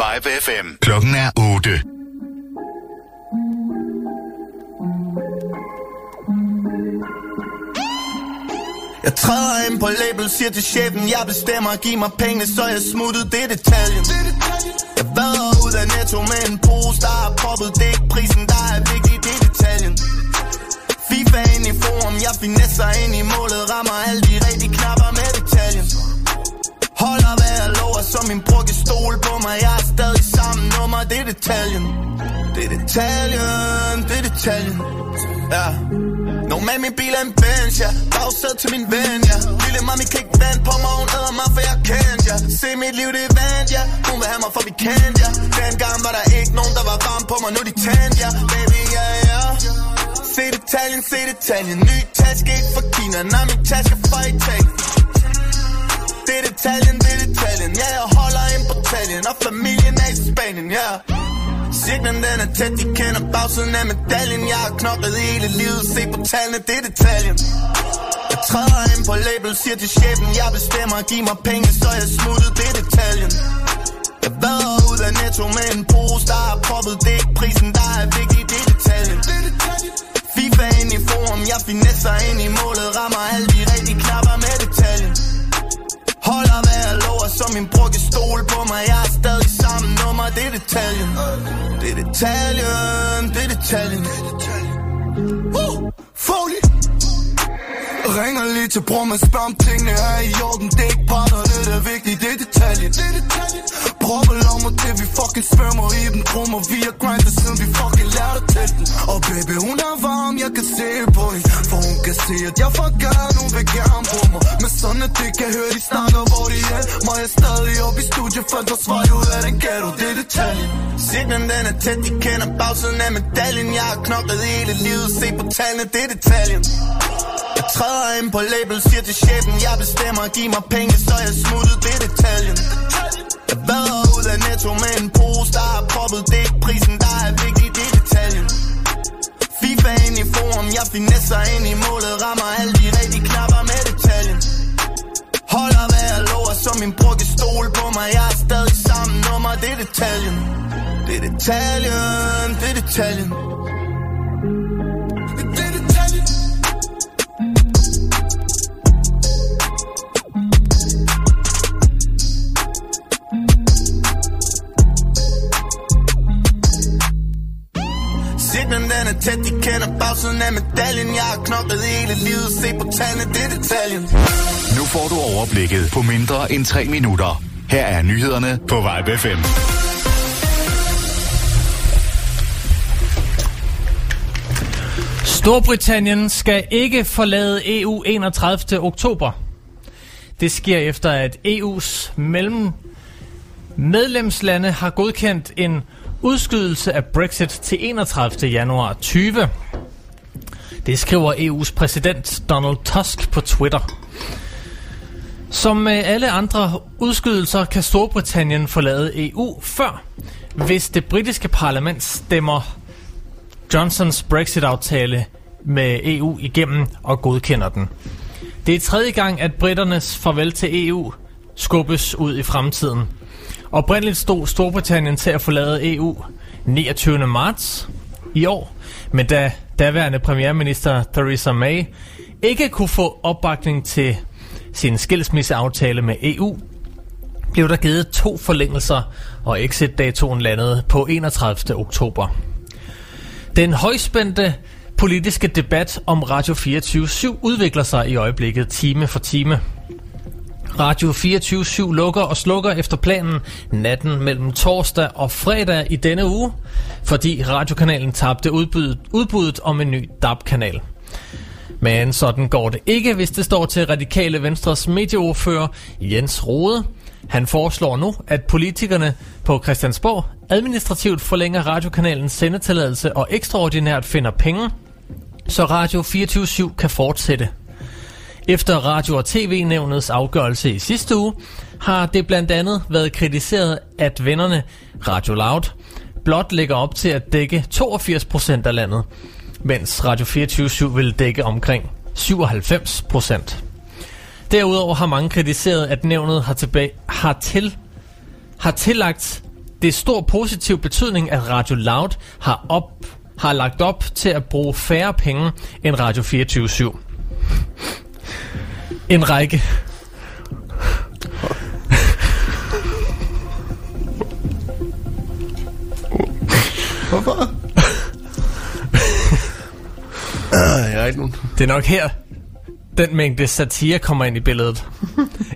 Vibe FM. Klokken er 8. Jeg træder ind på label, siger til chefen, jeg bestemmer, giv mig penge, så jeg smuttet, det er detaljen. Jeg vader ud af netto med en pose, der er poppet, det er ikke prisen, der er vigtig, det er detaljen. FIFA ind i forum, jeg finesser ind i målet, rammer alle de rigtige min bror kan stole på mig, jeg er stadig sammen. Nummer, det er detaljen. Det er detaljen, det er detaljen. Ja. Når med min bil er en Benz, ja. Bagsæd til min ven, ja. Lille mami kan ikke vand på mig, hun æder mig, for jeg kendte, ja. Se mit liv, det er vand, ja. Hun vil have mig, for vi kendte, ja. Dengang var der ikke nogen, der var varm på mig, nu de tændt, ja. Baby, ja, ja. Se detaljen, se detaljen. Ny taske, ikke fra Kina Nej, min taske fra Italien. Det er detaljen, det er detaljen. Ja, jeg holder ind på taljen Og familien er i Spanien, ja. Yeah. Cirklen den er tæt, de kender bagsiden af medaljen. Jeg har knoklet hele livet, se på tallene, det er detaljen. Jeg træder ind på label, siger til chefen Jeg bestemmer, giv mig penge, så jeg smutter, det er detaljen. Jeg vader ud af netto med en pose, der er proppet. Det er ikke prisen, der er vigtig, det er detaljen. FIFA ind i forum, jeg finesser ind i målet Rammer alle de rigtige knapper med detaljen. Holder hvad jeg lover, så min bror kan stole på mig. Jeg er stadig sammen nummer, det er detaljen. Det er detaljen, det er detaljen. Woo! Foley. Ringer lige til bror, man spørger om tingene er i orden. Det er ikke parterne, det er vigtigt, det er detaljen. Proppe lommer til vi fucking svømmer i dem. Trummer vi er grindet siden vi fucking lærte til den Og baby hun er varm, jeg kan se på hende. For hun kan se at jeg får gerne, hun vil gerne på mig. Men sådan at det kan høre, de snakker hvor de er. Mig er stadig op i studiet, for der svarer ud af den ghetto. Det er detaljen. Signen den er tæt, de kender bagsiden af medaljen. Jeg har knoklet hele livet, se på tallene, det er detaljen. Jeg træder ind på label, siger til chefen Jeg bestemmer, giv mig penge, så jeg smutter, det er detaljen. Jeg vader ud af netto med en pose, der er proppet Det er ikke prisen, der er vigtig, det er detaljen. FIFA ind i forum, jeg finesser ind i målet Rammer alle de rigtige knapper med detaljen. Holder hvad jeg lover, så min bror kan stole på mig. Jeg er stadig sammen nummer, det er detaljen. Det er detaljen, det er detaljen. Signen den er tæt, de kender bagsiden af medaljen Jeg har knoklet hele livet, se på tallene, det er detaljen Nu får du overblikket på mindre end 3 minutter. Her er nyhederne på Vibe FM. Storbritannien skal ikke forlade EU 31. oktober. Det sker efter, at EU's mellem medlemslande har godkendt en udskydelse af Brexit til 31. januar 20. Det skriver EU's præsident Donald Tusk på Twitter. Som med alle andre udskydelser kan Storbritannien forlade EU før, hvis det britiske parlament stemmer Johnsons Brexit-aftale med EU igennem og godkender den. Det er tredje gang, at britternes farvel til EU skubbes ud i fremtiden. Oprindeligt stod Storbritannien til at forlade EU 29. marts i år, men da daværende premierminister Theresa May ikke kunne få opbakning til sin skilsmisseaftale med EU, blev der givet to forlængelser, og exit-datoen landede på 31. oktober. Den højspændte politiske debat om Radio 24-7 udvikler sig i øjeblikket time for time. Radio 24 lukker og slukker efter planen natten mellem torsdag og fredag i denne uge, fordi radiokanalen tabte udbuddet, udbuddet om en ny DAB-kanal. Men sådan går det ikke, hvis det står til radikale Venstres medieordfører Jens Rode. Han foreslår nu, at politikerne på Christiansborg administrativt forlænger radiokanalens sendetilladelse og ekstraordinært finder penge, så Radio 24 kan fortsætte. Efter Radio- og TV-nævnets afgørelse i sidste uge, har det blandt andet været kritiseret, at vennerne Radio Loud blot lægger op til at dække 82% af landet, mens Radio 24 vil dække omkring 97%. Derudover har mange kritiseret, at nævnet har, tilbage, har, til, har tillagt Det stor positiv betydning, at Radio Loud har, op, har lagt op til at bruge færre penge end Radio 24 /7. En række Hvorfor? ah, jeg er ikke nogen. Det er nok her, den mængde satire kommer ind i billedet.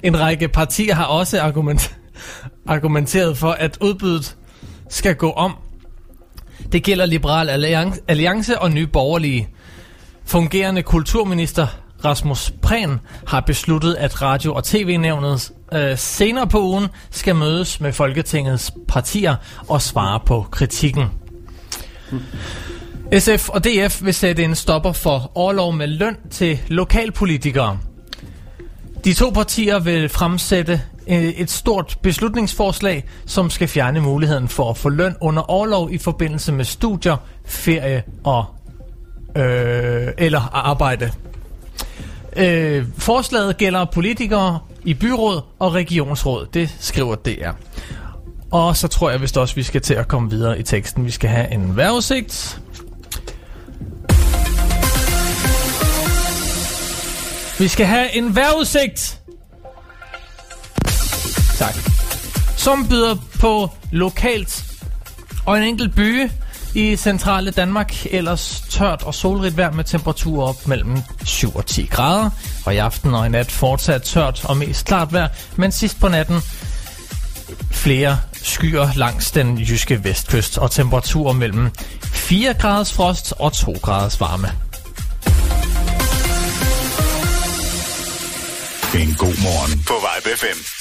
En række partier har også argument, argumenteret for, at udbydet skal gå om. Det gælder Liberal Alliance, Alliance og Nye Borgerlige. Fungerende kulturminister Rasmus Prehn har besluttet, at Radio- og TV-nævnet øh, senere på ugen skal mødes med Folketingets partier og svare på kritikken. SF og DF vil sætte en stopper for overlov med løn til lokalpolitikere. De to partier vil fremsætte øh, et stort beslutningsforslag, som skal fjerne muligheden for at få løn under overlov i forbindelse med studier, ferie og øh, eller arbejde. Øh, forslaget gælder politikere i byråd og regionsråd. Det skriver DR. Og så tror jeg vist også, vi skal til at komme videre i teksten. Vi skal have en vejrudsigt. Vi skal have en vejrudsigt. Tak. Som byder på lokalt og en enkelt by i centrale Danmark, ellers tørt og solrigt vejr med temperaturer op mellem 7 og 10 grader. Og i aften og i nat fortsat tørt og mest klart vejr, men sidst på natten flere skyer langs den jyske vestkyst og temperaturer mellem 4 graders frost og 2 graders varme. En god morgen på vej 5.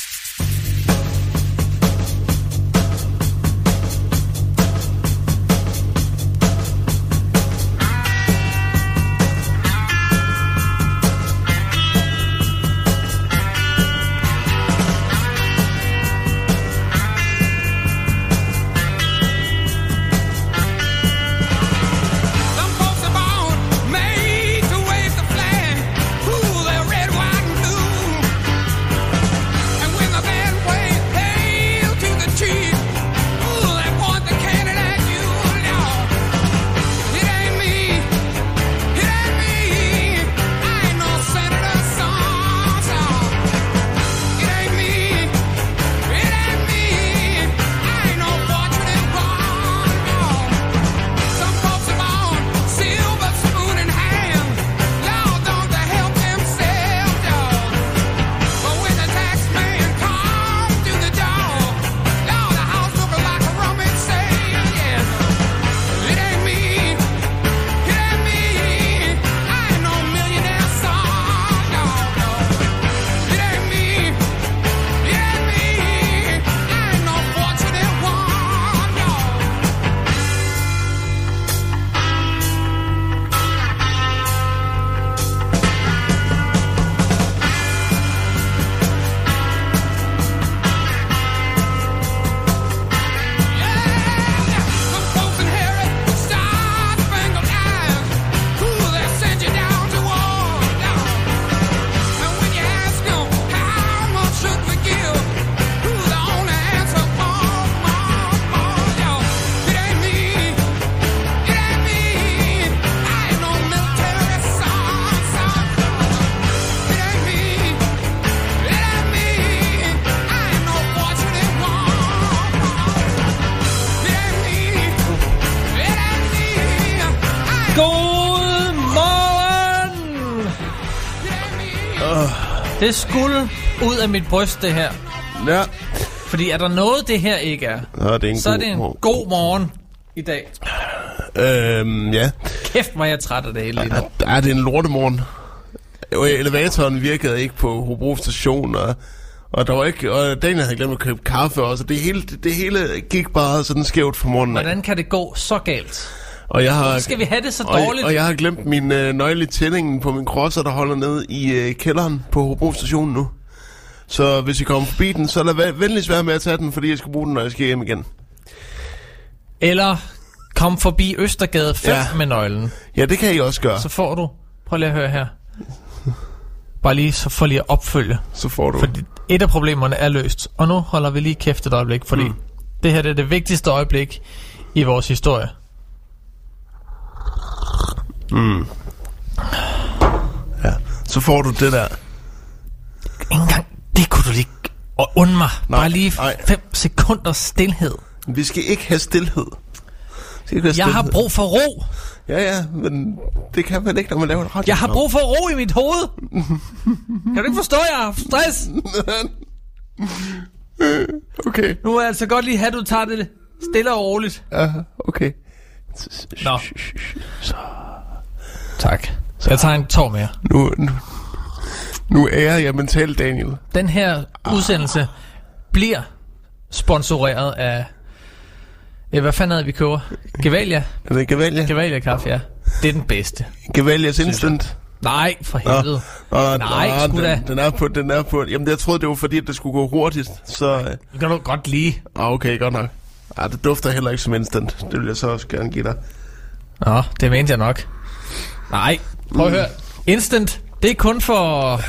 Det skulle ud af mit bryst, det her. Ja. Fordi er der noget, det her ikke er, Nå, det er en så er god det en morgen. god morgen i dag. Øhm, ja. Kæft, er jeg træt af det hele lige nu. Ja, det er en lortemorgen. Elevatoren virkede ikke på Hobro station, og, og der var ikke, og Daniel havde glemt at købe kaffe også, og det hele, det, det hele gik bare sådan skævt for morgenen. Hvordan kan det gå så galt? Og jeg har, Skal vi have det så og, dårligt? og jeg har glemt min øh, nøgle i tændingen på min crosser, der holder ned i øh, kælderen på Hobro station nu. Så hvis I kommer forbi den, så lad venligst være med at tage den, fordi jeg skal bruge den, når jeg skal hjem igen. Eller kom forbi Østergade 5 ja. Med nøglen. Ja, det kan I også gøre. Så Så, får du... Prøv lige at høre her. Bare lige så for lige at opfølge. så får du... Fordi et af problemerne er løst. Og nu holder vi lige kæft et øjeblik, fordi mm. Det her det er det vigtigste øjeblik i vores historie. Ja. Så får du det der. Ikke engang det kunne du lige og und mig. Nej, Bare lige nej. 5 sekunder stillhed. Vi skal ikke have stillhed. Vi skal ikke have Jeg har brug for ro. Ja, ja, men det kan man ikke, når man laver en radio. Jeg har brug for ro i mit hoved. Kan du ikke forstå, at jeg har stress? Okay, Nu er jeg altså godt lige have, at du tager det stille og roligt. ja, okay. Nå. Tak. Jeg tager en tår mere. Nu, nu, nu ærer jeg mentalt Daniel. Den her udsendelse bliver sponsoreret af... Ja, hvad fanden er vi køber? Gevalia. Er det Gevalia? Gevalia kaffe, ja. Det er den bedste. Gevalias Instant? Nej, for helvede. Nå, Nej, sgu da. den, den, er på, den er på. Jamen, jeg troede, det var fordi, at det skulle gå hurtigt. Så, øh, Det kan du godt lide. ah, okay, godt nok. Ah, det dufter heller ikke som instant. Det vil jeg så også gerne give dig. Nå, det mente jeg nok. Nej, prøv at høre. Instant, det er kun for...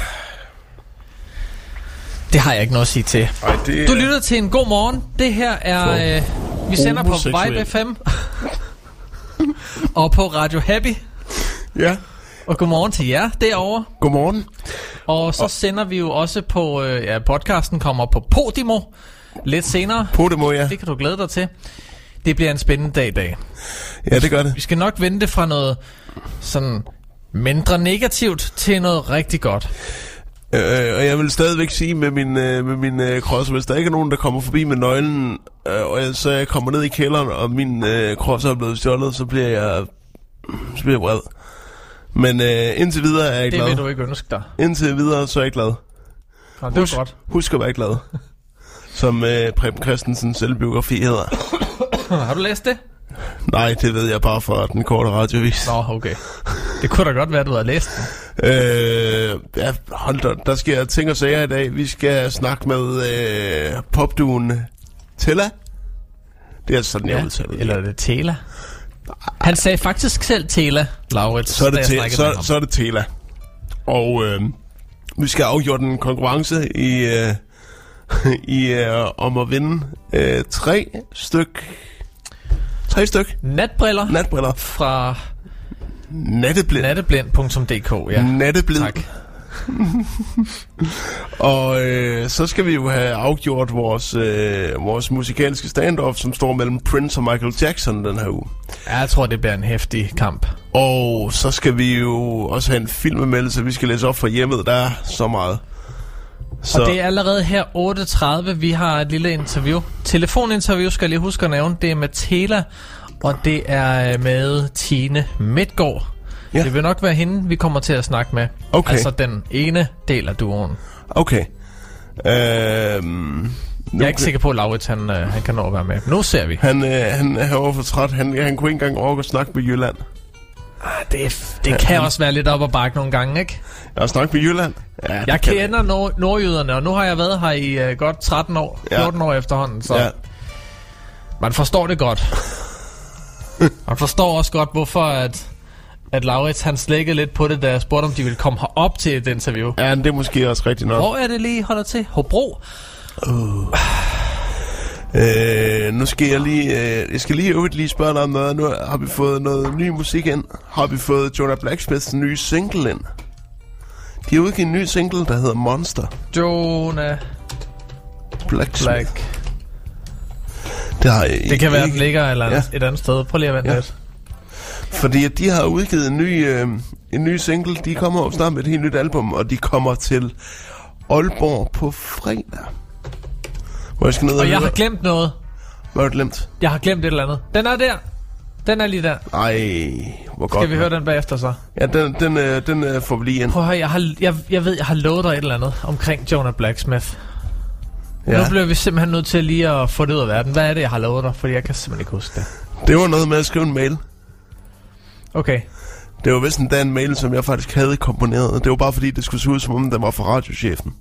Det har jeg ikke noget at sige til. Ej, det Du er- lytter til en god morgen. Det her er... Øh, vi sender på. Vibe FM. og på Radio Happy. Ja, Og godmorgen til jer derovre. godmorgen. Og så sender vi jo også på... Øh, ja, podcasten kommer på Podimo lidt senere. Podemo, ja. Det kan du glæde dig til. Det bliver en spændende dag i dag. Ja, det gør det. Vi skal nok vente fra noget sådan mindre negativt til noget rigtig godt. Øh, og jeg vil stadigvæk sige med min, øh, med min øh, cross, hvis der ikke er nogen, der kommer forbi med nøglen, øh, og jeg, så jeg kommer ned i kælderen, og min øh, cross er blevet stjålet, så bliver jeg, så bliver jeg vred. Men øh, indtil videre er jeg Det glad. vil du ikke ønske dig. Indtil videre, så er jeg glad. Nå, det var godt. Husk at være glad. Som øh, Preben Christensens selvbiografi hedder. Har du læst det? Nej, det ved jeg bare fra den korte radiovis. Nå, okay. Det kunne da godt være, du havde læst den. Øh, ja, hold da, der sker ting og sager i dag. Vi skal snakke med øh, popduen Tella. Det er sådan, jeg udtaler det. eller er det Tela? Han sagde faktisk selv Tela, Laurits, så er det, te, så, så er det Tela. Og øh, vi skal afgjøre en konkurrence i, øh, i øh, om at vinde øh, tre styk tre styk Natbriller natbriller. fra Natteblind. natteblind.dk, ja. Natteblind. Tak. Og øh, så skal vi jo have afgjort vores, øh, vores musikalske standoff, som står mellem Prince og Michael Jackson den her uge. Ja, jeg tror, det bliver en hæftig kamp. Og så skal vi jo også have en filmemeldelse, vi skal læse op fra hjemmet. Der er så meget. Så Og det er allerede her 8.30. Vi har et lille interview. Telefoninterview skal jeg lige huske at nævne. Det er med Tela, og det er øh, med Tine Midtgaard. Ja. Det vil nok være hende, vi kommer til at snakke med. Okay. Altså den ene del af duoen. okay. Øhm, Jeg er ikke sikker på, at Laurits han, øh, han kan nå at være med. Nu ser vi. Han, øh, han er over for træt. Han, han kunne ikke engang orke at snakke med Jylland. Ah, Det, er- det kan også være lidt op ad bakke nogle gange, ikke? Jeg har snakket med Jylland. Ja, det Jeg kan kender nord- nordjyderne, og nu har jeg været her i uh, godt 13 år, Ja. 14 år efterhånden, så Ja. ja. man forstår det godt. man forstår også godt, hvorfor at, at Laurits han slækkede lidt på det, da jeg spurgte, om de ville komme herop til et interview. ja, det er måske også rigtigt nok. Hvor er det lige, holder til? Hobro? Øh, nu skal jeg lige, øh, jeg skal lige øvrigt lige spørge dig om noget. Nu har vi fået noget ny musik ind. Har vi fået Jonah Blacksmiths nye single ind? De har udgivet en ny single, der hedder Monster. Jonah Blacksmith. Black. Det, har jeg Det kan være, at den ligger eller Ja. et andet sted. Prøv lige at vente Ja. lidt. Fordi de har udgivet en ny, øh, en ny single. De kommer jo snart med et helt nyt album, og de kommer til Aalborg på fredag. Hvor jeg skal ned og, Og jeg har glemt noget. Hvad har du glemt? Jeg har glemt et eller andet. Den er der. Den er lige der. Ej, hvor godt. Skal vi mand. høre den bagefter så? Ja, den, den, øh, den øh, får vi lige ind. Prøv at høre, jeg, har, jeg, jeg ved, jeg har lovet dig et eller andet omkring Jonah Blacksmith. Ja. Nu bliver vi simpelthen nødt til lige at få det ud af verden. Hvad er det, jeg har lovet dig? Fordi jeg kan simpelthen ikke huske det. Det var noget med at skrive en mail. Okay. Det var vist endda en mail, som jeg faktisk havde komponeret. Det var bare fordi, det skulle se ud, som om den var fra radiochefen.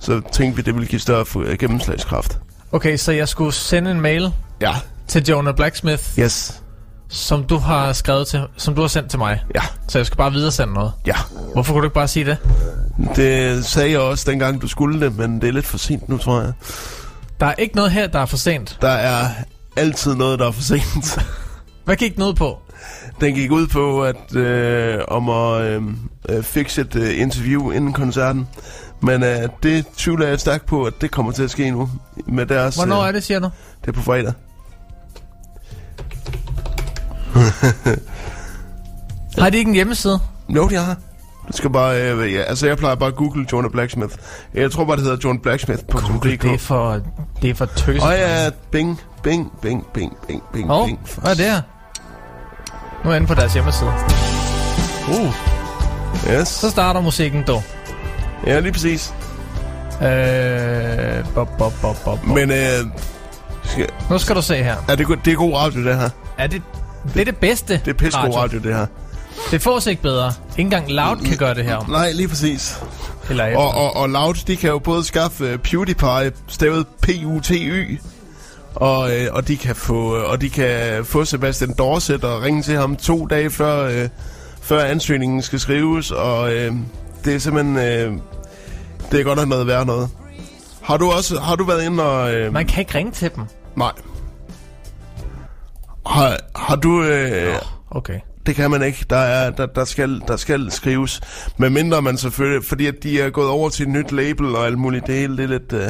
Så tænkte vi, det ville give større gennemslagskraft. Okay, så jeg skulle sende en mail Ja. til Jonah Blacksmith, Yes. som du har skrevet til, som du har sendt til mig. Ja. Så jeg skal bare videre sende noget. Ja. Hvorfor kunne du ikke bare sige det? Det sagde jeg også dengang, du skulle det, men det er lidt for sent nu, tror jeg. Der er ikke noget her, der er for sent. Der er altid noget, der er for sent. Hvad gik den ud på? Den gik ud på at øh, om at øh, øh, fixe et øh, interview inden koncerten. Men øh, det tvivler jeg stærkt på, at det kommer til at ske nu. Med deres, Hvornår øh, er det, siger du? Det er på fredag. Har de ikke en hjemmeside? Jo, de har. Du skal bare, øh, ja, altså jeg plejer bare at google Jonah Blacksmith. Jeg tror bare, det hedder John Blacksmith.dk. Det er for, det er for tøs. Og ja, bing, bing, bing, bing, bing, bing, Åh, bing. hvad er det her? Nu er jeg inde på deres hjemmeside. Uh, Yes. så starter musikken dog. Ja, lige præcis. Øh, bop, bop, bop, bop. Men, øh, skal, nu skal du se her. er det, det er god radio, det her. Er det, det er det bedste Det er pisse god radio, det her. Det fås ikke bedre. Ikke engang Loud kan gøre det her. Nej, lige præcis. Eller. Og, og, og Loud, de kan jo både skaffe uh, PewDiePie, stavet P-U-T-Y, og, øh, og, de kan få, og de kan få Sebastian Dorset og ringe til ham to dage før, øh, før ansøgningen skal skrives, og øh, det er simpelthen... Øh, det er godt nok noget værd noget. Har du også har du været inde og... Øh, Man kan ikke ringe til dem. nej. Har, har du... Øh, Okay. det kan man ikke. Der, er, der, der, skal, der skal skrives. Men mindre man selvfølgelig... Fordi at de er gået over til et nyt label og alt muligt. Det hele det er lidt... Øh,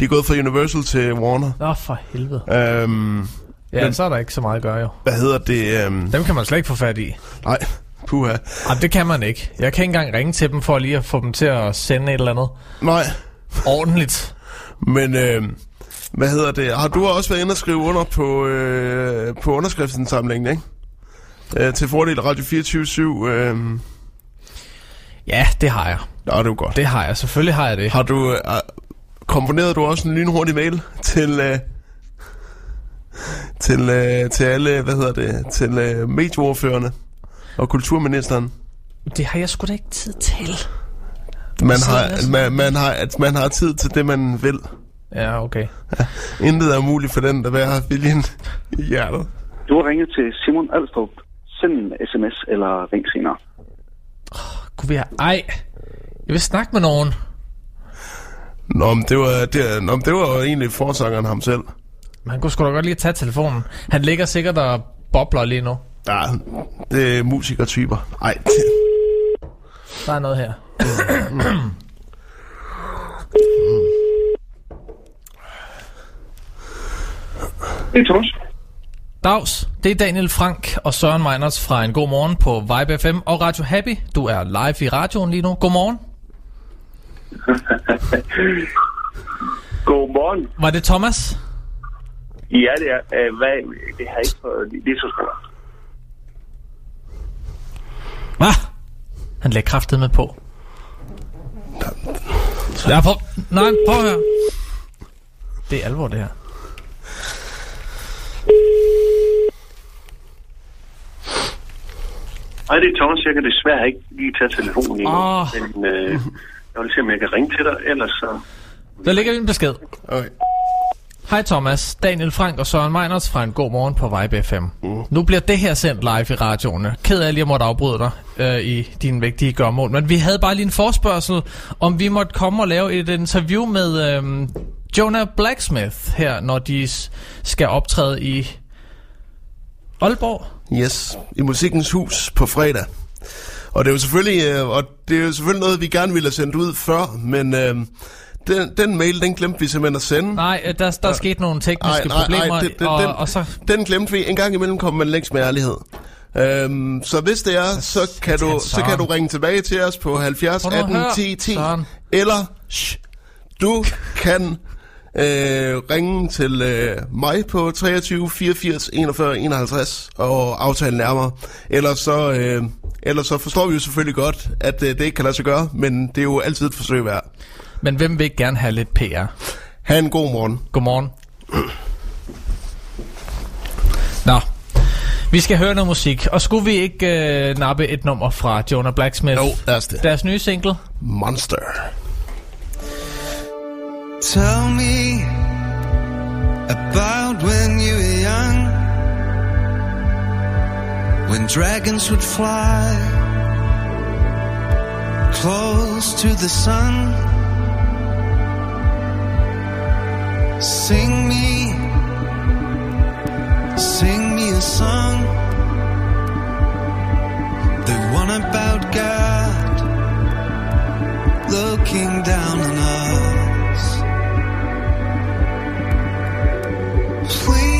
de er gået fra Universal til Warner. Nå, for helvede. Øhm, Ja, Men- så er der ikke så meget at gøre jo. hvad hedder det? Øhm, Dem kan man slet ikke få fat i. nej, puha. Jamen, det kan man ikke. Jeg kan ikke engang ringe til dem for lige at få dem til at sende et eller andet Nej, ordentligt. men... Øh, hvad hedder det? Har du også været inde og skrive under på, øh, på underskriftsindsamlingen, ikke? Øh, til fordel Radio 24 øh, Ja, det har jeg. Nå, det er jo godt. Det har jeg. Selvfølgelig har jeg det. Har du... Øh, komponeret du også en lynhurtig mail til... Øh, til, øh, til alle, hvad hedder det, til øh, medieordførerne og kulturministeren. Det har jeg sgu da ikke tid til. Man har, man, man, har, at man har tid til det, man vil. Ja, okay. Intet er umuligt for den, der vil viljen i hjertet. Du har ringet til Simon Alstrup. Send en sms eller ring senere. Kunne vi have... Ej, jeg vil snakke med nogen. Nå, men det var, det, nå, men det var jo egentlig forsangeren ham selv. Man kunne sgu da godt lige tage telefonen. Han ligger sikkert og bobler lige nu. Ja, det er musikertyper. Ej, Der er noget her. Det er Thomas. Dags, det er Daniel Frank og Søren Meiners fra En God Morgen på Vibe FM og Radio Happy. Du er live i radioen lige nu. Godmorgen. Godmorgen. Var det Thomas? Ja, det er. Øh, hvad, det har ikke fået lige så stort. Hvad? Han lagde kraftet med på. Ja, prøv. Nej, prøv at høre. Det er alvor, det her. Nej, det er Thomas. Jeg kan desværre ikke lige tage telefonen lige nu. Åh. Men øh, jeg vil se, om jeg kan ringe til dig, ellers så... Der ligger en besked. okay. Hej Thomas, Daniel Frank og Søren Meiners fra En God Morgen på Vibe FM. Mm. Nu bliver det her sendt live i radioen. Ked af lige at måtte afbryde dig øh, i din vigtige gørmål. Men vi havde bare lige en forspørgsel, om vi måtte komme og lave et interview med øh, Jonah Blacksmith her, når de skal optræde i Aalborg. Yes, i Musikkens Hus på fredag. Og det er jo selvfølgelig, øh, og det er jo selvfølgelig noget, vi gerne ville have sendt ud før, men øh, den, den mail, den glemte vi simpelthen at sende. Nej, øh, der, der er sket nogle tekniske problemer, det, det, og, den, og så... den glemte vi. En gang imellem kommer man længst med ærlighed. Øhm, så hvis det er, så kan, du, så kan du ringe tilbage til os på 70 Prøv nu at 18 høre, 10 10. Søren. Eller shh, du kan øh, ringe til øh, mig på 23 84 41 51 og aftale nærmere. Eller så, øh, eller så forstår vi jo selvfølgelig godt, at øh, det ikke kan lade sig gøre, men det er jo altid et forsøg værd. Men hvem vil ikke gerne have lidt PR? Ha' en god morgen. Godmorgen. Nå, vi skal høre noget musik. Og skulle vi ikke øh, nappe et nummer fra Jonah Blacksmith? Jo, lad os det. Deres nye single? Monster. Tell me about when you were young, when dragons would fly close to the sun. Sing me, sing me a song. The one about God looking down on us. Please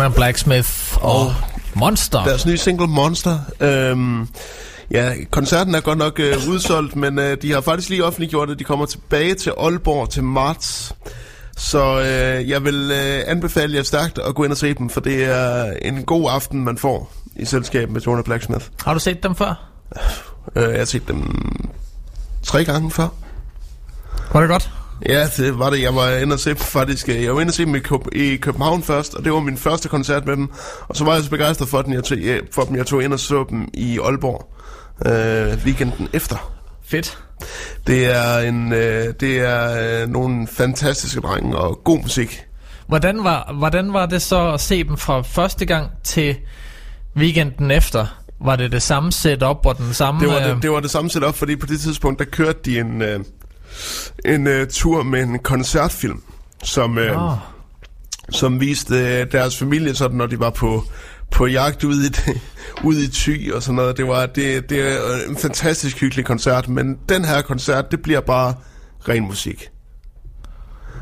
Jonah Blacksmith og Og Monster. Deres nye single Monster. Øhm, ja, koncerten er godt nok øh, udsolgt, men øh, de har faktisk lige offentliggjort, at de kommer tilbage til Aalborg til marts. Så øh, jeg vil øh, anbefale jer stærkt at gå ind og se dem, for det er en god aften, man får i selskab med Jonah Blacksmith. Har du set dem før? Øh, jeg har set dem tre gange før. Var det godt? Ja, det var det. Jeg var inde og se faktisk. øh, Jeg var inde og se dem i, Køb- i København først, og det var min første koncert med dem. Og så var jeg så begejstret for, den, jeg tog, øh, for dem, jeg tog ind og så dem i Aalborg øh, weekenden efter. Fedt. Det er en, øh, det er øh, nogle fantastiske drenge og god musik. Hvordan var, hvordan var det så at se dem fra første gang til weekenden efter? Var det det samme setup og den samme... Det var øh, det, det var det samme setup, fordi på det tidspunkt, der kørte de en, øh, en øh, tur med en koncertfilm, som, øh, Åh. som viste øh, deres familie, sådan, når de var på, på jagt ude i, det, ude i Thy og sådan noget. Det var det, det er en fantastisk hyggelig koncert, men den her koncert, det bliver bare ren musik.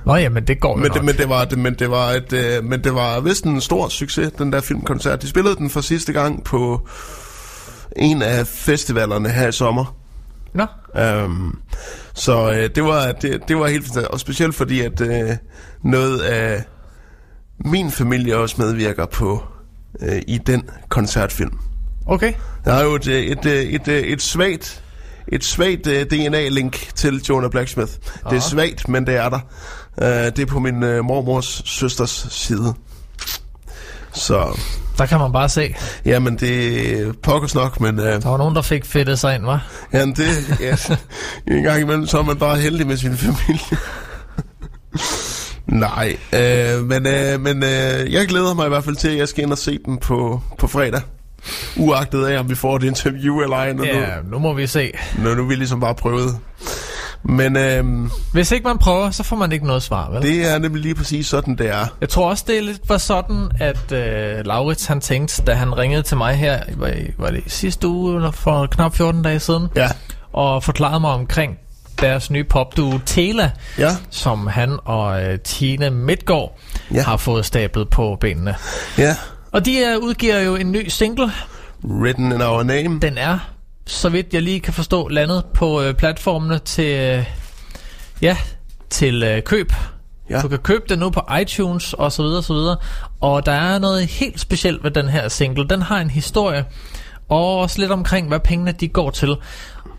Nå ja, men det går Men det, men det var det, men det var et, øh, men det var vist en stor succes den der filmkoncert. De spillede den for sidste gang på en af festivalerne her i sommer. Nå, Um, så øh, det var det, det var helt fantastisk, og specielt fordi at øh, noget af min familie også medvirker på øh, i den koncertfilm. okay. Der er jo et et et, et, et, et svagt et svagt uh, DNA-link til Jonah Blacksmith. Det er svagt, men det er der. Uh, det er på min uh, mormors søsters side. Så, Der kan man bare se. jamen det er pokkers nok, men uh, Der var nogen, der fik fedtet sig ind, var? jamen det, ja, en gang imellem, så er man bare heldig med sin familie. Nej, øh, men, øh, men øh, jeg glæder mig i hvert fald til, at jeg skal ind og se den på, på fredag. Uagtet af, om vi får et interview eller ej, Ja, nu må vi se. nu, når nu vi ligesom bare prøvet. Men øh, Hvis ikke man prøver, så får man ikke noget svar, vel? det er nemlig lige præcis sådan, det er. Jeg tror også, det lidt var sådan, at øh, Laurits han tænkte, da han ringede til mig her, var, var det sidste uge, eller for knap 14 dage siden, Ja, og forklarede mig omkring deres nye popduo Tela, ja, som han og øh, Tine Midtgaard ja. har fået stablet på benene. ja. Og de øh, udgiver jo en ny single. Written in our name. Den er, så vidt jeg lige kan forstå, landet på øh, platformene til, øh, ja, til øh, køb. Ja. Du kan købe den nu på iTunes og så videre, så videre. Og der er noget helt specielt ved den her single. Den har en historie, og også lidt omkring, hvad pengene de går til.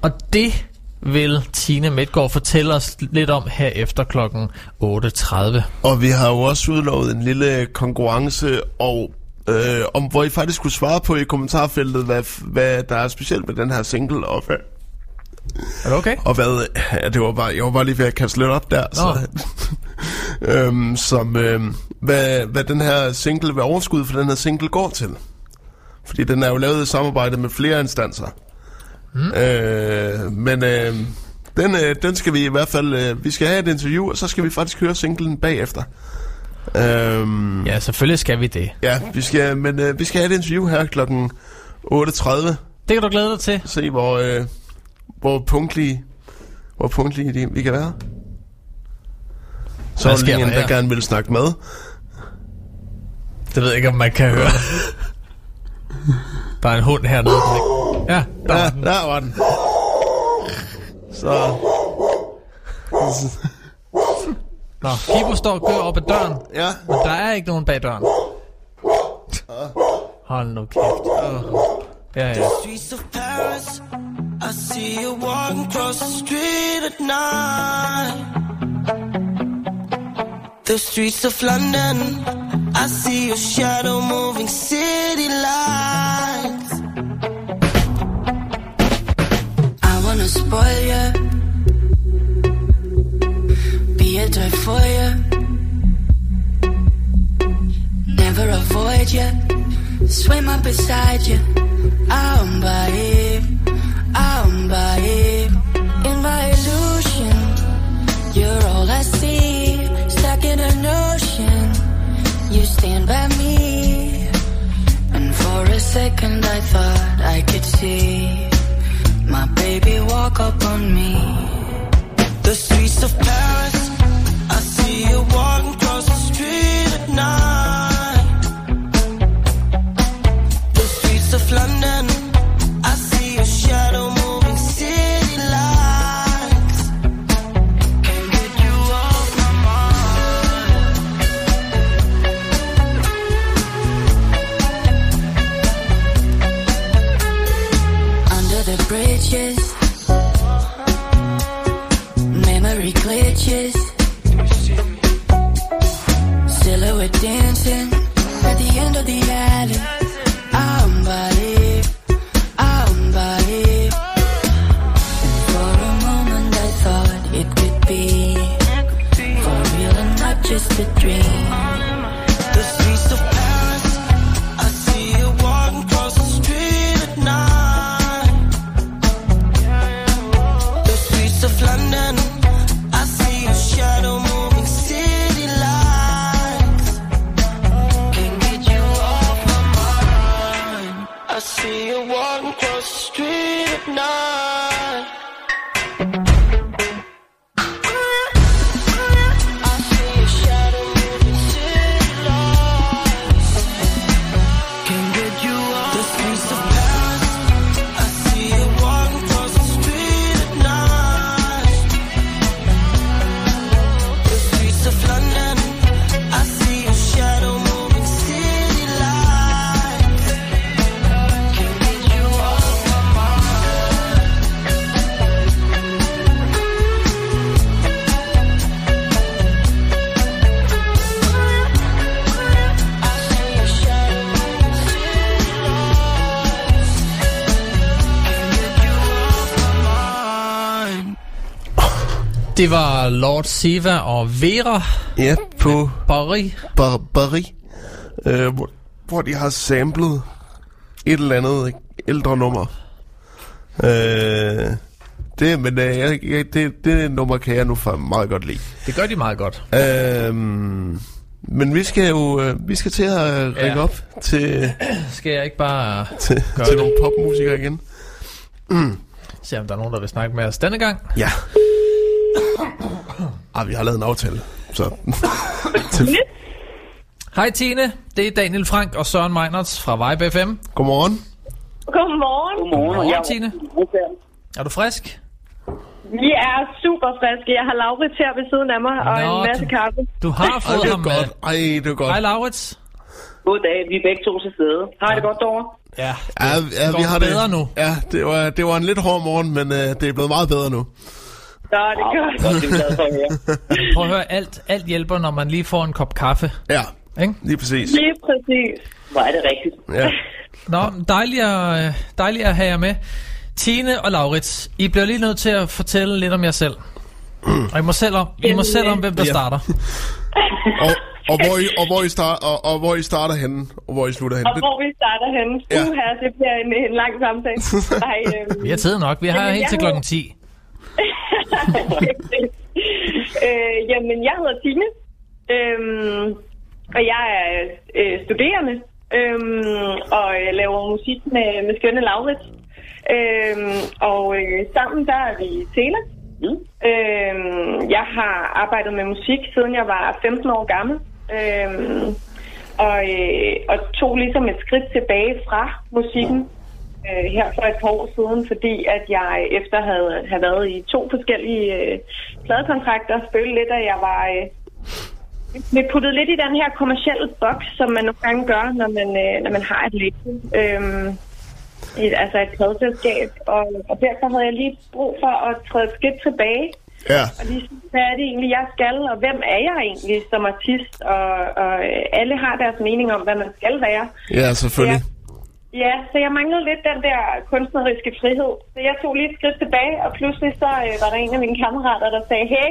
Og det vil Tine Midtgaard fortælle os lidt om her efter klokken 8.30. Og vi har jo også udlovet en lille konkurrence, og øh, om hvor I faktisk kunne svare på i kommentarfeltet, hvad, hvad der er specielt med den her single, og hvad, Er det okay? og hvad ja, det var bare, jeg var bare lige ved at kaste lidt op der, så, øhm, som, øhm, hvad, hvad den her single, hvad overskud for den her single går til. Fordi den er jo lavet i samarbejde med flere instanser. Mm. Øh, men øh, den, øh, den skal vi i hvert fald, øh, vi skal have et interview, og så skal vi faktisk høre singlen bagefter. Øhm, Ja, selvfølgelig skal vi det. ja, vi skal, men øh, vi skal have et interview her klokken 8.30. Det kan du glæde dig til. Se, hvor, øh, hvor punktlige, hvor punktlige de, vi kan være. Så er der en, der gerne vil snakke med. Det ved jeg ikke, om man kan høre. Der er en hund hernede. Ja, der Ja, var den. der var den. Så, Nå, Kibo står og gør op ad døren, ja. men der er ikke nogen bag døren. Hold nu kæft. Oh. Ja, ja. Streets of Paris, I see you walking across the street at night. The streets of London, I see your shadow moving city lights. I wanna spoil you, a for you, never avoid you. Swim up beside you. I'm by it. I'm by it. In my illusion, you're all I see. Stuck in an ocean, you stand by me. And for a second, I thought I could see my baby walk up on me. The streets of Paris, see you walking across the street at night. Det var Lord Siva og Vera. Ja, på Borri. Bar- Barry, øh, hvor, hvor de har samlet et eller andet ældre nummer. Øh, det, men øh, jeg, jeg, det, det nummer kan jeg nu for meget godt lide. Det gør de meget godt. Øh, men vi skal jo øh, vi skal til at ringe Ja. op til, Skal jeg ikke bare til, Gør til det. nogle popmusikere igen. se, om der er nogen, der vil snakke med os denne gang? Ja. Ah, vi har lavet en aftale. Så. Hej Tine, det er Daniel Frank og Søren Meinerts fra Vibe FM. godmorgen. Godmorgen. Godmorgen, Tine. Er du frisk? Vi er super friske. Jeg har Laurits her ved siden af mig, og Nå, en masse du- kaffe. Du har Ej, fået det ham er godt. med. Ej, det er godt. Hej Laurits. Goddag, vi er begge to til stede. Har I det godt derovre? Ja, Ja, ja vi går har bedre det. nu. Ja, det var, det var en lidt hård morgen, men øh, det er blevet meget bedre nu. Så det er godt. Godt, det er vi glade for at høre. prøv at høre, alt, alt hjælper, når man lige får en kop kaffe. Ja, Ikke? lige præcis. Lige præcis. Hvor er det rigtigt. Ja. Nå, dejligt at, dejligt at have jer med. Tine og Laurits, I bliver lige nødt til at fortælle lidt om jer selv. Og I må selv om, I må selv om hvem der Ja. starter. Og, og, hvor I, og, hvor I start, og, og hvor I starter henne, og hvor I slutter henne. Og hvor vi starter henne. Ja. Her, det bliver en, en lang samtale. Ej, øhm, Vi har tid nok. Vi har helt til klokken 10. øh, jamen, jeg hedder Tine, øhm, og jeg er øh, studerende, øhm, og jeg laver musik med, med skønne Laurits. Øhm, og øh, sammen der er vi Tela. Mm. Øhm, jeg har arbejdet med musik, siden jeg var 15 år gammel. Øhm, og, øh, og tog ligesom et skridt tilbage fra musikken øh, her for et par år siden, fordi at jeg efter havde, havde været i to forskellige øh, pladekontrakter, følte lidt, at jeg var øh, blev puttet lidt i den her kommercielle boks, som man nogle gange gør, når man, øh, når man har et label. Øhm, et, altså et pladeselskab. Og, og derfor havde jeg lige brug for at træde et skridt tilbage Ja, og lige hvad er det egentlig, jeg skal, og hvem er jeg egentlig som artist? Og, og øh, alle har deres mening om, hvad man skal være. ja, selvfølgelig. Ja, så jeg manglede lidt den der kunstneriske frihed. Så jeg tog lige et skridt tilbage, og pludselig så øh, var der en af mine kammerater, der sagde, hey,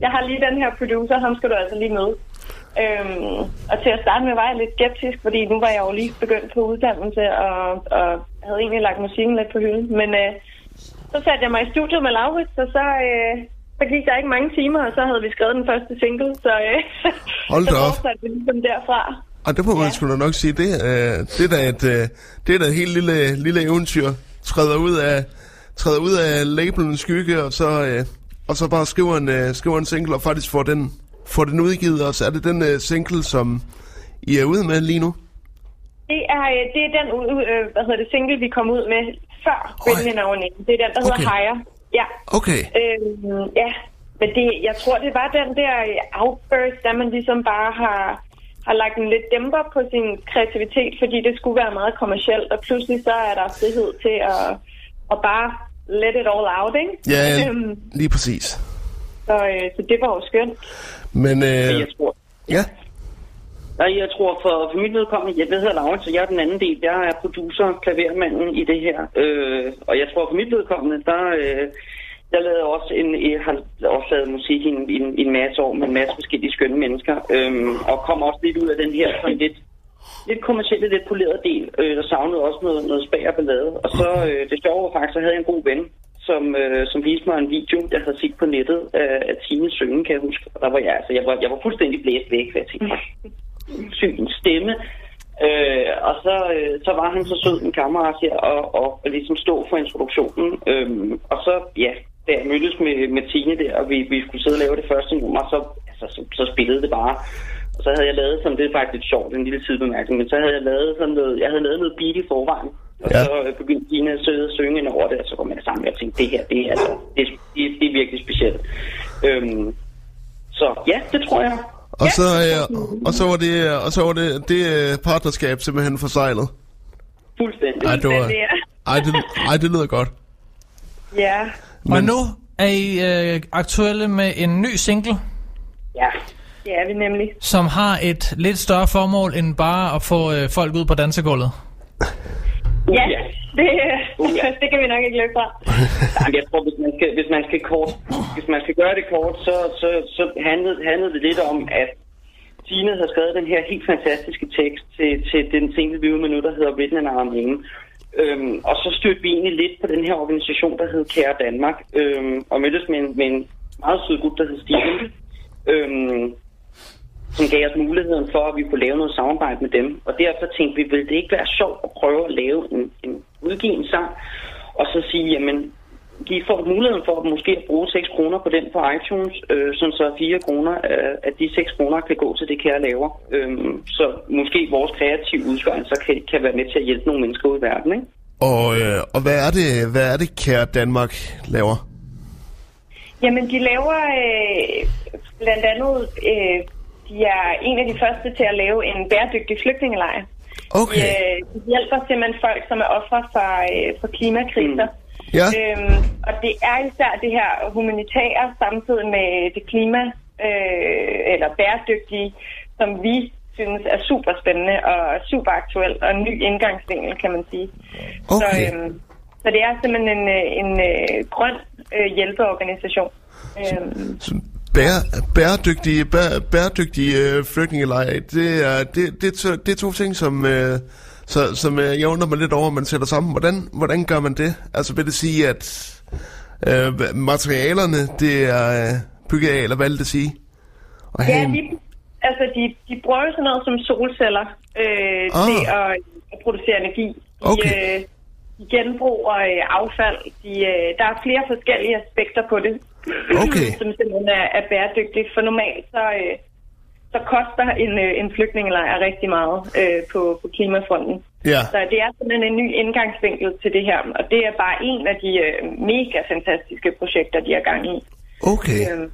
jeg har lige den her producer, ham skal du altså lige møde. Øhm, og til at starte med var jeg lidt skeptisk, fordi nu var jeg jo lige begyndt på uddannelse, og, og havde egentlig lagt musikken lidt på hylden. Men øh, så satte jeg mig i studiet med Laurits, og så, øh, så gik der ikke mange timer, og så havde vi skrevet den første single. Så, øh, Hold så fortsatte vi ligesom derfra. Og det må man Ja. da nok sige, det, øh, det er da et, øh, det er da et helt lille, lille eventyr. Træder ud af, træder ud af labelens skygge, og så, øh, og så bare skriver en, øh, skriver en single, og faktisk får den, får den udgivet. Og så er det den øh, single, som I er ude med lige nu. Det er, øh, det er den øh, hvad hedder det, single, vi kom ud med før Britney navnet. Det er den, der hedder Okay. Higher. Ja. Okay. Øhm, ja, men det, jeg tror, det var den der outburst, der man ligesom bare har, har lagt en lidt dæmper på sin kreativitet, fordi det skulle være meget kommercielt, og pludselig så er der frihed til at, at bare let it all out, ikke? Ja, Øhm, lige præcis. så, øh, så det var jo skønt. Men øh, Jeg tror, ja, Nej, jeg tror for, for mit vedkommende, jeg hedder Laurits, så jeg er den anden del. Jeg er producer, klavermanden i det her. Øh, og jeg tror for mit vedkommende, der... Øh, jeg lavede også en, jeg har også lavet musik i en, i, en, i en masse år med en masse forskellige skønne mennesker. Øhm, og kom også lidt ud af den her sådan lidt, lidt kommercielle, lidt polerede del. Øh, der savnede også noget, noget spag og ballade. Og så øh, det sjove var faktisk, så havde jeg en god ven, som, øh, som viste mig en video, jeg havde set på nettet af, af Tine synge, kan jeg huske. Og der var jeg, altså, jeg var, jeg var fuldstændig blæst væk, for jeg tænkte, syg en stemme. Øh, og så, øh, så var han så sød, en kammerat her, og, og, og ligesom stå for introduktionen. Øhm, og så, ja, da jeg mødtes med, med Tine der, og vi, vi skulle sidde og lave det første nummer, så, altså, så, så spillede det bare. Og så havde jeg lavet sådan, det er faktisk sjovt, en lille sidebemærkning, men så havde jeg lavet sådan noget, jeg havde lavet noget beat i forvejen. Og Ja. ja. så øh, begyndte Tine at sidde og synge ind over det, og så kom jeg sammen, og jeg tænkte, det her, det er, altså, det, det, det er virkelig specielt. Øhm, så ja, det tror jeg. og så, øh, og så var det, og så var det, det øh, partnerskab simpelthen forsejlet. Fuldstændig. Ej, det var, ja. ej, det, ej, det lyder godt. Ja, Og nu er I øh, aktuelle med en ny single, ja, det er vi nemlig. som har et lidt større formål end bare at få øh, folk ud på dansegulvet. Ja, det, Uh, ja. det kan vi nok ikke løbe fra. Jamen, jeg tror, hvis man skal, hvis man skal, kort, hvis man skal gøre det kort, så, så, så handlede, handlede det lidt om, at Tine havde skrevet den her helt fantastiske tekst til, til den single vi med nu, der hedder Written Our Name. Øhm, og så stødte vi egentlig lidt på den her organisation, der hed Kære Danmark, øhm, og mødtes med en, med en meget sød gut, der hed Steven, øhm, som gav os muligheden for, at vi kunne lave noget samarbejde med dem. Og derfor tænkte vi, ville det ikke være sjovt at prøve at lave en, en udgive sang, og så sige, jamen, de får muligheden for at måske at bruge 6 kroner på den på iTunes, øh, sådan så 4 kroner af, af de 6 kroner kan gå til det, kære laver. Øhm, så måske vores kreative udskørelser kan, kan være med til at hjælpe nogle mennesker ud i verden, ikke? Og, øh, og hvad, er det, hvad er det, kære Danmark laver? Jamen, de laver øh, blandt andet, øh, de er en af de første til at lave en bæredygtig flygtningelejr. Okay. De, øh, de hjælper simpelthen folk, som er ofre for, øh, for klimakriser. Mm. Ja. Øhm, og det er især det her humanitære samtidig med det klima, øh, eller bæredygtige, som vi synes er super spændende og super aktuelt og en ny indgangsvinkel, kan man sige. Så, Okay. øhm, så det er simpelthen en, øh, en øh, grøn øh, hjælpeorganisation. Øhm, Så Bære, bæredygtige, bæ, bæredygtige øh, flygtningelejre, det er, det, det, er to, det er to ting, som, øh, så, som øh, jeg undrer mig lidt over, at man sætter sammen. Hvordan, hvordan gør man det? Altså vil det sige, at øh, materialerne, det er øh, bygget af, eller hvad vil det sige? Og Ja, de, altså de, de bruger jo sådan noget som solceller øh, Ah. til at, at producere energi. De, Okay. øh, de genbruger øh, affald. De, øh, der er flere forskellige aspekter på det, Okay. som simpelthen er, er bæredygtigt. For normalt så, øh, så koster en, øh, en flygtningelejr rigtig meget øh, på, på klimafronten. Ja. Så det er simpelthen en ny indgangsvinkel til det her, og det er bare en af de øh, mega fantastiske projekter, de er gang i. Okay. Øh,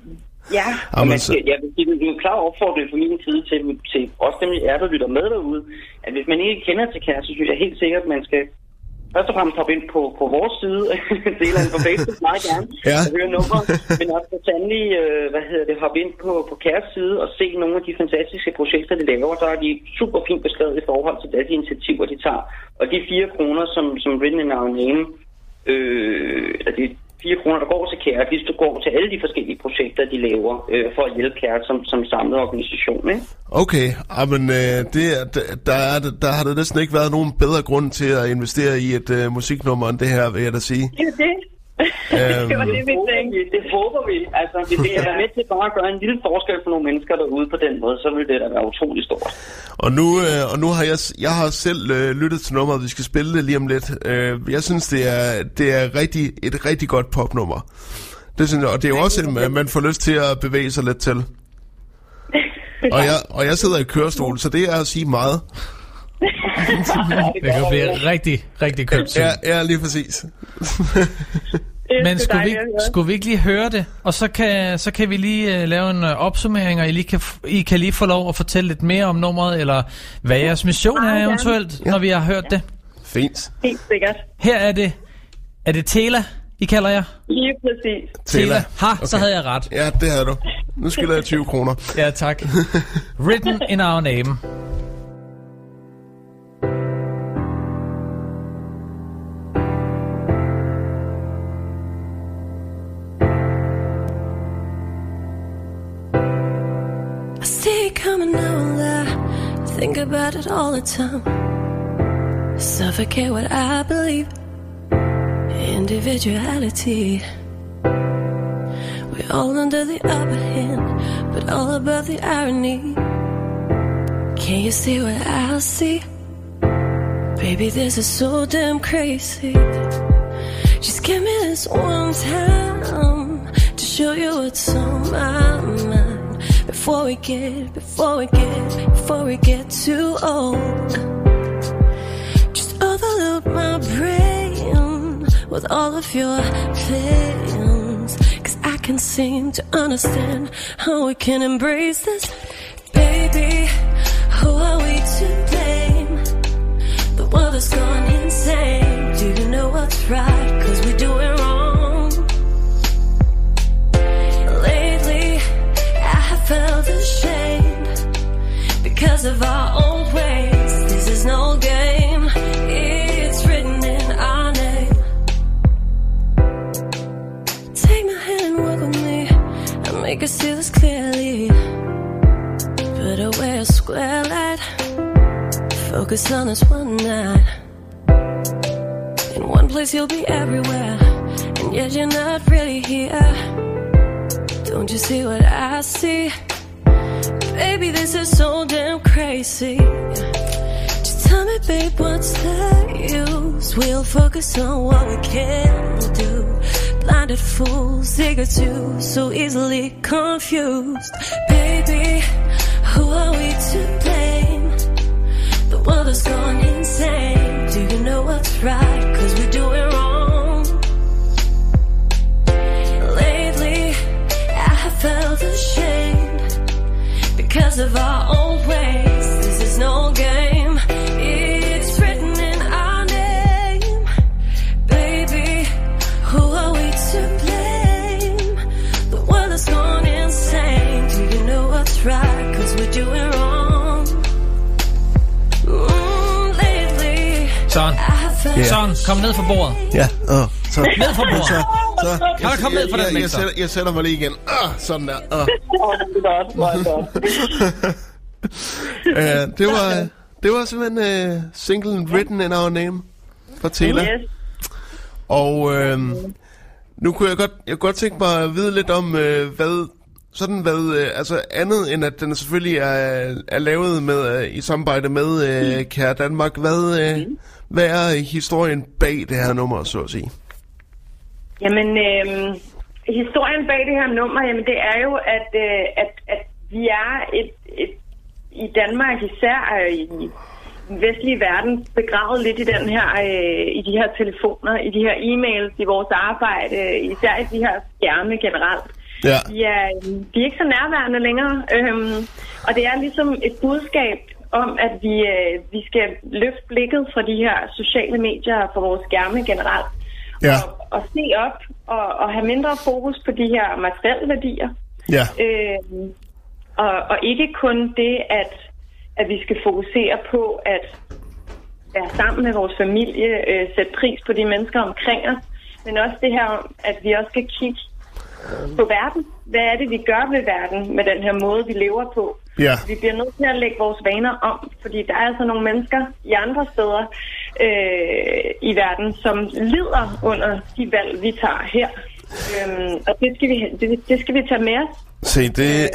ja. Jamen, man så, skal, jeg vil sige, det er en klar opfordring fra min side til, til også dem, er, der lytter med derude, at hvis man ikke kender til kæreste, så synes jeg helt sikkert, at man skal først og fremmest hoppe ind på, på vores side, dele af på Facebook meget gerne, Ja. og høre nummer, men også for sandelig, øh, hvad hedder det, hoppe ind på, på Kæres side og se nogle af de fantastiske projekter, de laver. Der er de super fint beskrevet i forhold til alle de initiativer, de tager. Og de fire kroner, som, som Written in Our Name, øh, eller de fire kroner, der går til Kære, de går til alle de forskellige projekter, de laver øh, for at hjælpe Kære som, som samlet organisation. Ikke? okay, men øh, det, er- der, der, er, der har der næsten ikke været nogen bedre grund til at investere i et øh, musiknummer end det her, vil jeg da sige. Det er det. Øhm. det var det, vi tænkte. det håber vi. Altså, hvis det er med til bare at gøre en lille forskel for nogle mennesker derude på den måde, så vil det da være utrolig stort. Og nu, øh, og nu har jeg, jeg har selv øh, lyttet til nummeret, vi skal spille det lige om lidt. Øh, jeg synes, det er, det er rigtig, et rigtig godt popnummer. Det synes jeg, og det er jo også, at man får lyst til at bevæge sig lidt til. Og jeg, og jeg sidder i kørestol, så det er at sige meget. Det kan jo blive rigtig, rigtig købt. Ja, ja lige præcis. Det Men skulle vi, skulle vi ikke lige høre det? Og så kan, så kan vi lige uh, lave en uh, opsummering, og I, lige kan, I kan lige få lov at fortælle lidt mere om nummeret, eller hvad jeres mission er eventuelt, når vi har hørt det. Fint. Helt sikkert. Her er det, er det Tela, I kalder jer? Lige præcis. Tela. Ha, okay. så havde jeg ret. Ja, det havde du. Nu skylder jeg 20 kroner. Ja, tak. Written in our name. See it coming now and I think about it all the time. Suffocate what I believe. Individuality. We're all under the upper hand, but all above the irony. Can you see what I see? Baby, this is so damn crazy. Just give me this one time to show you what's on my mind before we get, before we get, before we get too old. Just overload my brain with all of your plans. Cause I can seem to understand how we can embrace this. Baby, who are we to blame? The world has gone insane. Do you know what's right? Because of our old ways. This is no game, it's written in our name. Take my hand and walk with me and make us see this clearly. Put away a square light. Focus on this one night. In one place, you'll be everywhere. And yet, you're not really here. Don't you see what I see? Baby, this is so damn crazy. Just tell me, babe, what's the use? We'll focus on what we can do. Blinded fools, eager to so easily confused. Baby, who are we to blame? The world has gone insane. Do you know what's right? Cause we're doing wrong. Lately, I have felt ashamed because of our old ways. This is no game. It's written in our name. Baby, who are we to blame? The world has gone insane. Do you know what's right? Cause we're doing wrong. Mm, lately, Søren, I have felt Søren, kom ned fra bordet. Ja, åh, så. Ned fra bordet. Så. Kan du komme ned fra den jeg, jeg, mixer? sætter, jeg sætter mig lige igen. Ah, sådan der. Ah. Uh, det var, det var simpelthen uh, singlen Written in Our Name fra Tela. Yes. Og øh, nu kunne jeg godt, jeg kunne godt tænke mig at vide lidt om, øh, hvad, sådan hvad, øh, altså andet end at den selvfølgelig er, er lavet med, øh, i samarbejde med øh, Kære Danmark. Hvad, øh, hvad er historien bag det her nummer, så at sige? Jamen, øh, historien bag det her nummer, jamen det er jo, at, øh, at, at vi er et, et, i Danmark især øh, i den vestlige verden begravet lidt i den her, øh, i de her telefoner, i de her e-mails, i vores arbejde, især i de her skærme generelt. Ja. Er, de er ikke så nærværende længere, øhm, og det er ligesom et budskab om, at vi, øh, vi skal løfte blikket fra de her sociale medier og fra vores skærme generelt. Ja. Og, og se op og, og have mindre fokus på de her materielle værdier. Ja. Øh, og, og ikke kun det, at, at vi skal fokusere på at være sammen med vores familie, øh, sætte pris på de mennesker omkring os, men også det her, om, at vi også skal kigge på verden. Hvad er det, vi gør ved verden med den her måde, vi lever på? Ja. Vi bliver nødt til at lægge vores vaner om, fordi der er altså nogle mennesker i andre steder øh, i verden, som lider under de valg, vi tager her. Øhm, og det skal, vi, det, det skal vi tage med os. Se, det,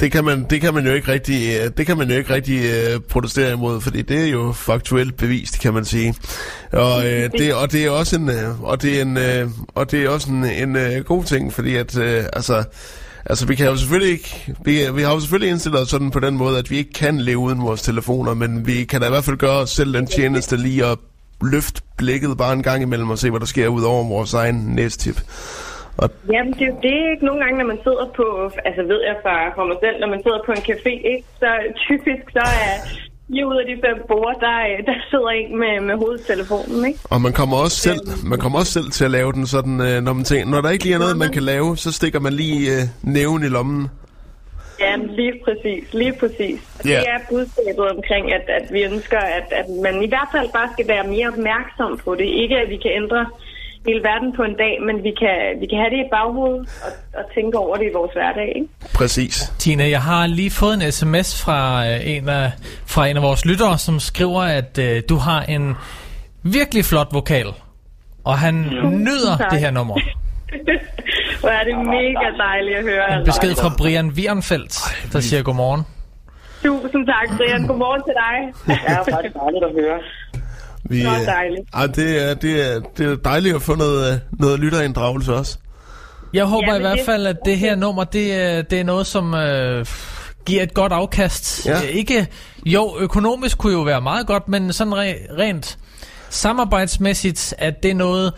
det, kan man, det kan man jo ikke rigtig, øh, det kan man jo ikke rigtig uh, protestere imod, fordi det er jo faktuelt bevist, kan man sige. Og, uh, det, og det er også en, uh, og det er en, uh, og det er også en, en uh, god ting, fordi at, uh, altså, altså vi kan jo selvfølgelig ikke, vi, vi har jo selvfølgelig indstillet os sådan på den måde, at vi ikke kan leve uden vores telefoner, men vi kan da i hvert fald gøre os selv den tjeneste lige at løfte blikket bare en gang imellem og se, hvad der sker ud over vores egen næstip. Og Jamen, det er ikke nogle gange, når man sidder på, altså ved jeg fra, fra mig selv, når man sidder på en café, ikke, så typisk så er fire ud af de fem borde, der, øh, der sidder en med, med hovedtelefonen, ikke? Og man kommer også selv, man kommer også selv til at lave den sådan, øh, når man tænker, når der ikke lige er noget, man kan lave, så stikker man lige øh, næven i lommen. Ja, lige præcis, lige præcis. Ja. Det er budskabet omkring, at, at vi ønsker, at, at man i hvert fald bare skal være mere opmærksom på det. Ikke at vi kan ændre hele verden på en dag, men vi kan, vi kan have det i baghovedet og, og tænke over det i vores hverdag, ikke? Præcis. Tina, jeg har lige fået en sms fra øh, en af, fra en af vores lyttere, som skriver, at øh, du har en virkelig flot vokal. Og han nyder tak. det her nummer. Hvor er det mega dejligt at høre. En besked fra Brian Wierenfeldt, der siger godmorgen. Tusind tak, Brian. Godmorgen til dig. Det er faktisk dejligt at høre. Vi, Nå, øh, dejligt. Ej, det, er, det, er, det er dejligt at få noget, øh, noget lytterinddragelse også. Jeg håber Ja, i hvert det- fald, at det her nummer, det, er- det er noget, som øh, giver et godt afkast. Ja. Øh, Ikke, jo, økonomisk kunne jo være meget godt, men sådan re- rent samarbejdsmæssigt, at det er noget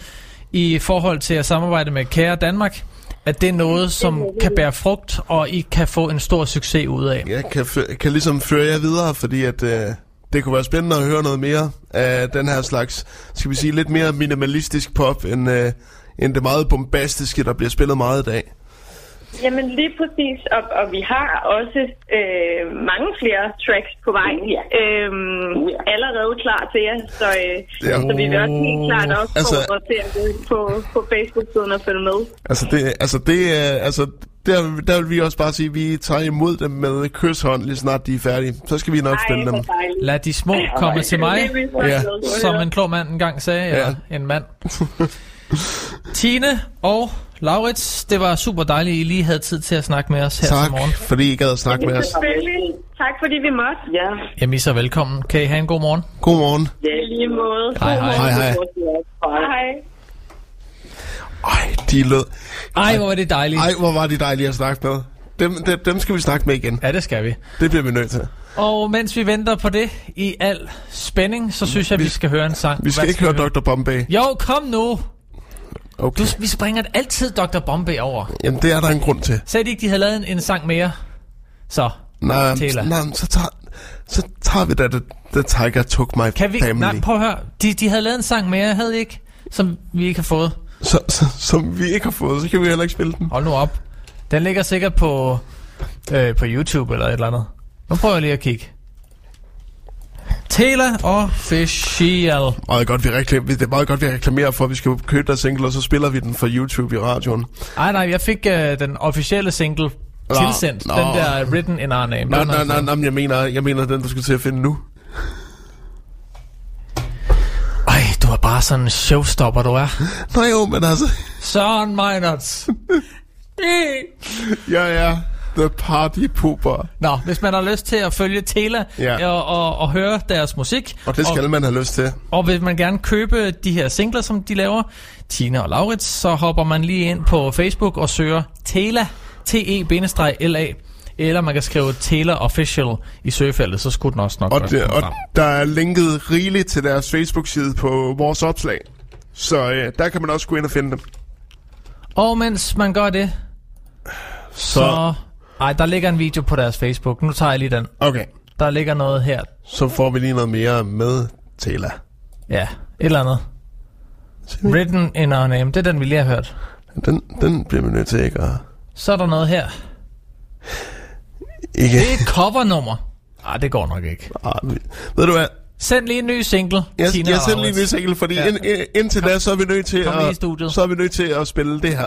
i forhold til at samarbejde med Kære Danmark, at det er noget, som kan bære frugt, og I kan få en stor succes ud af. Jeg kan, kan ligesom føre jer videre, fordi at, øh, det kunne være spændende at høre noget mere af den her slags, skal vi sige, lidt mere minimalistisk pop, end, øh, end det meget bombastiske, der bliver spillet meget i dag. Jamen lige præcis, og, og vi har også øh, mange flere tracks på vej. Øhm, Uh, ja. allerede klar til jer, så, øh, Ja. så vi vil også helt klart også Altså- altså, til at på, på Facebook-siden og følge med. Altså det, altså det, er, altså der, der vil vi også bare sige, at vi tager imod dem med kysshånd, lige snart de er færdige. Så skal vi nok spille dem. Lad de små komme til mig, Ja. som ja. en klog mand engang sagde, ja. en mand. Tine og Laurits, det var super dejligt, I lige havde tid til at snakke med os her til Tak, morgen. fordi I gad at snakke med os. Tak fordi vi måtte. Ja, Jamen, I er så velkommen. Kan I have en god morgen? Godmorgen. ja. I lige måde. Hej, hej. Hej, hej. Hej. Ej, de lød. Ej, hvor er det dejligt. Ej, hvor var de dejlige at snakke med. Dem, dem, dem skal vi snakke med igen. Ja, det skal vi. Det bliver vi nødt til. Og mens vi venter på det i al spænding, så synes jeg, vi, Vi- skal høre en sang. Vi skal Hvad ikke høre Dr. Bombay. Jo, kom nu. Okay. Du, vi springer altid Dr. Bombay over. Jamen, det er der en grund til. Sagde de ikke, de havde lavet en, en sang mere? Så, Nej, nej så, tager, så tager vi da The, the Tiger Took My kan vi... Family. Nej, prøv at høre. De, de havde lavet en sang mere, havde de ikke? Som vi ikke har fået. Så, så, som vi ikke har fået, så kan vi heller ikke spille den. Hold nu op. Den ligger sikkert på, øh, på YouTube eller et eller andet. Nu prøver jeg lige at kigge. Taylor Official. Meget godt, vi reklam- det er meget godt, vi reklamerer for, at vi skal købe der single, og så spiller vi den for YouTube i radioen. Ej, nej, jeg fik øh, den officielle single Nå, tilsendt. nå. Den der Written in Our Name. Nej, nej, nej, nej, jeg mener, jeg mener den, du skal til at finde nu. Du er bare sådan en showstopper, du er. Nej jo, men altså, Søren Meinerts. jeg er the party pooper. Nå, hvis man har lyst til at følge Taylor Ja. og, og, og høre deres musik, Og det skal og, man have lyst til. og vil man gerne købe de her singler, som de laver, Tina og Laurits, så hopper man lige ind på Facebook og søger Taylor, T-E-L-A, eller man kan skrive Taylor Official i søgefeltet, så skulle den også nok Og, det, komme og frem. der er linket rigeligt til deres Facebook-side på vores opslag. Så øh, der kan man også gå ind og finde dem. Og mens man gør det, så... så ej, der ligger en video på deres Facebook. Nu tager jeg lige den. Okay, Der ligger noget her. så får vi lige noget mere med Taylor. Ja, et eller andet. Written in our name. Det er den, vi lige har hørt. Den, den bliver vi nødt til ikke at... Så er der noget her. Ikke. Det er et covernummer. Ej, det går nok ikke. Vi- ved du hvad? Send lige en ny single. Jeg, Tina jeg sender lige en ny single, fordi Ja. ind, ind, indtil da, så er vi nødt til Kom at, så er vi nødt til at spille det her.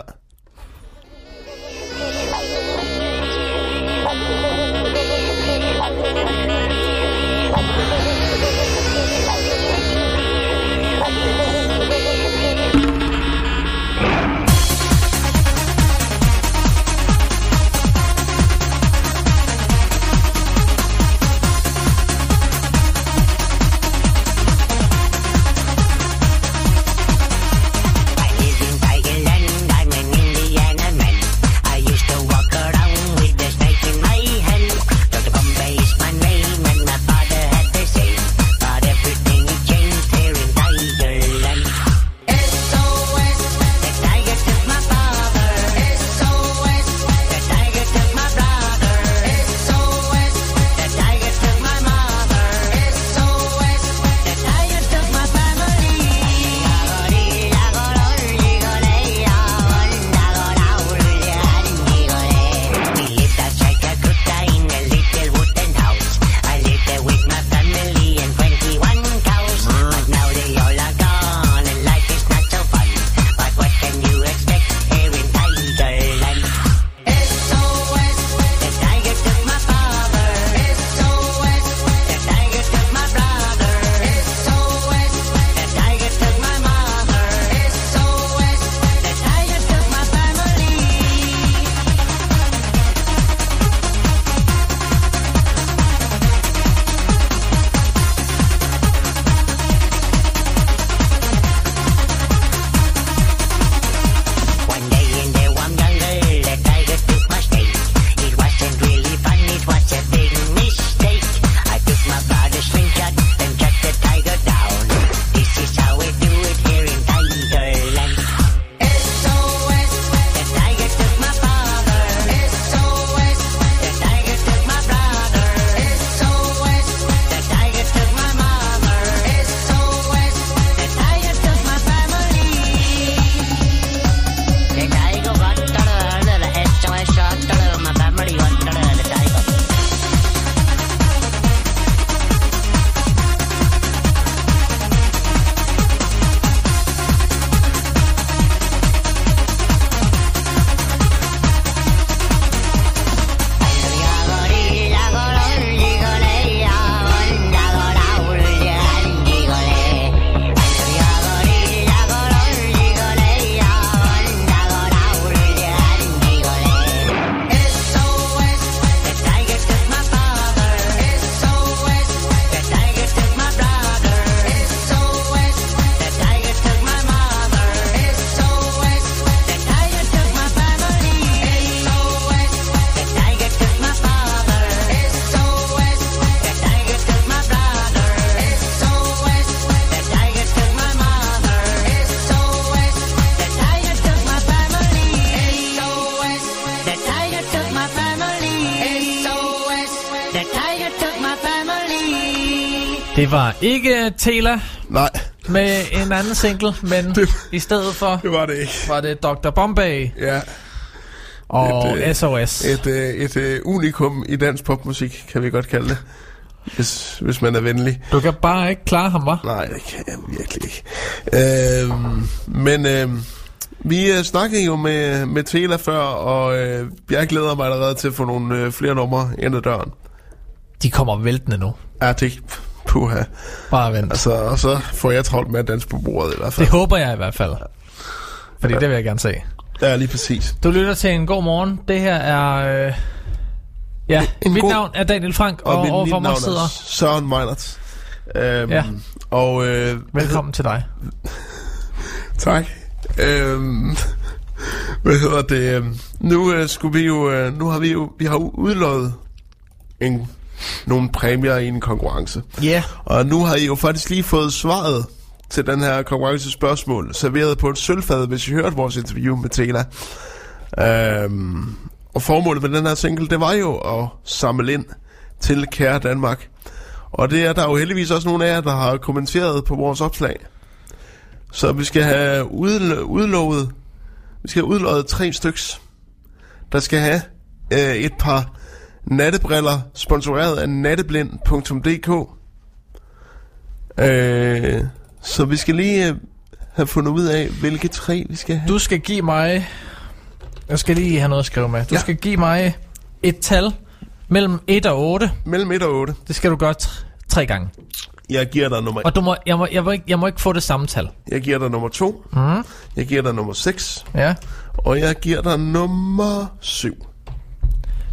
Det var ikke Tela Nej, med en anden single, men Det- i stedet for det var det ikke. var det Dr. Bombay Ja, og Et, øh, SOS. et, øh, et øh, unikum i dansk popmusik, kan vi godt kalde det. Hvis, hvis man er venlig. Du kan bare ikke klare ham, var? Nej, det kan jeg virkelig ikke. Øhm, men øhm, vi øh, snakkede jo med, med Tela før, og øh, jeg glæder mig allerede til at få nogle øh, flere numre ind ad døren. De kommer væltende nu. Ja, det puha. Bare vent. Altså, og så får jeg travlt med at danse på bordet i hvert fald. Det håber jeg i hvert fald. Fordi det vil jeg gerne se. Ja, lige præcis. Du lytter til en god morgen. Det her er... Øh, ja, En mit god- navn er Daniel Frank, og, Og overfor mig sidder... er Søren Meinert. Øhm, Ja. Og øh, Velkommen til dig. Tak. Øhm, hvad hedder det? Nu øh, skulle vi jo, øh, nu har vi jo, vi har jo udlået en, nogle præmier i en konkurrence. Ja. Yeah. Og nu har I jo faktisk lige fået svaret til den her konkurrencespørgsmål, serveret på et sølvfad, hvis I hørte vores interview med Tela. Øhm, og formålet med den her single, det var jo at samle ind til Kære Danmark. Og det er der jo heldigvis også nogle af jer, der har kommenteret på vores opslag. Så vi skal have udl- udlovet, vi skal have udlovet tre styks, der skal have øh, et par nattebriller, sponsoreret af natteblind.dk. Øh, så vi skal lige øh, have fundet ud af, hvilke tre vi skal have. Du skal give mig... Jeg skal lige have noget at skrive med. Du Ja. skal give mig et tal mellem 1 og 8. Mellem 1 og 8. Det skal du gøre t- tre gange. Jeg giver dig nummer, Og du må, jeg, må, jeg, må ikke, jeg må ikke få det samme tal. jeg giver dig nummer 2. Mm. Jeg giver dig nummer 6. Ja. Og jeg giver dig nummer 7.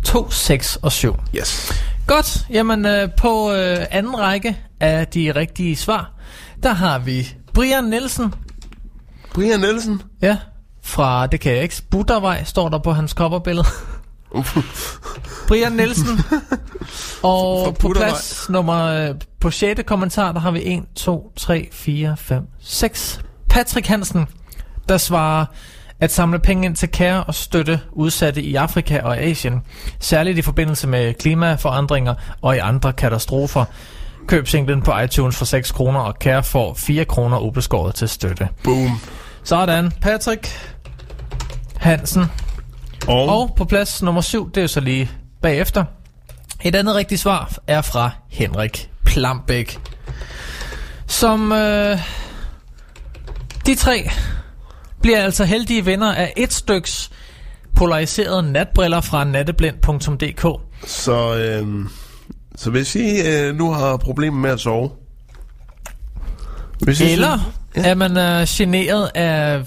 2, 6 og 7. Yes. Godt. Jamen, øh, på øh, anden række af de rigtige svar, der har vi Brian Nielsen. Brian Nielsen. Ja. Fra, det kan jeg ikke, Buttervej står der på hans coverbillede. Brian Nielsen. Og på plads nummer, øh, på 6. kommentar, der har vi 1, 2, 3, 4, 5, 6. Patrick Hansen, der svarer at samle penge ind til kære og støtte udsatte i Afrika og Asien, særligt i forbindelse med klimaforandringer og i andre katastrofer. Køb singlen på iTunes for 6 kroner, og kære får 4 kroner ubeskåret til støtte. Boom. Sådan, Patrick Hansen. Og, Og på plads nummer 7, det er så lige bagefter. Et andet rigtigt svar er fra Henrik Plambæk. Som øh, de tre bliver altså heldige vinder af et styks polariserede natbriller fra natteblind.dk. så, øh, så hvis I øh, nu har problemer med at sove. Hvis I Eller synes- er man øh, generet af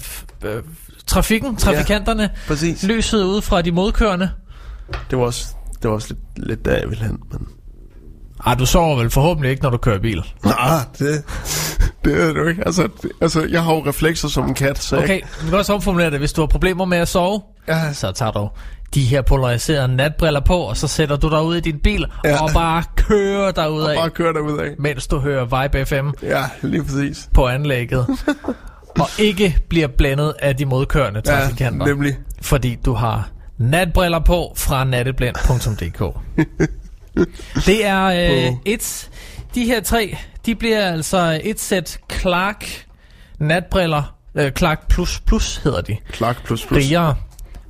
øh, trafikken, trafikanterne, Præcis. lyset ude fra de modkørende. Det var også, det var også lidt, lidt der, jeg ville hen. Men... Ah, du sover vel forhåbentlig ikke, når du kører bil. Nej, det, det er jo ikke. Altså, det, altså, jeg har jo reflekser som en kat, så Okay, vi kan også omformulere det. Hvis du har problemer med at sove, jeg, så tager du de her polariserede natbriller på, og så sætter du dig ud i din bil, Ja. ja. og bare kører derud jeg af, bare kører derud af. mens du hører Vibe FM Ja, lige præcis. på anlægget. og ikke bliver blændet af de modkørende Ja, trafikanter, nemlig. fordi du har natbriller på fra natteblind.dk. det er øh, et... De her tre, de bliver altså et sæt Clark natbriller. Øh, Clark Plus Plus hedder de. Clark plus plus. rigere.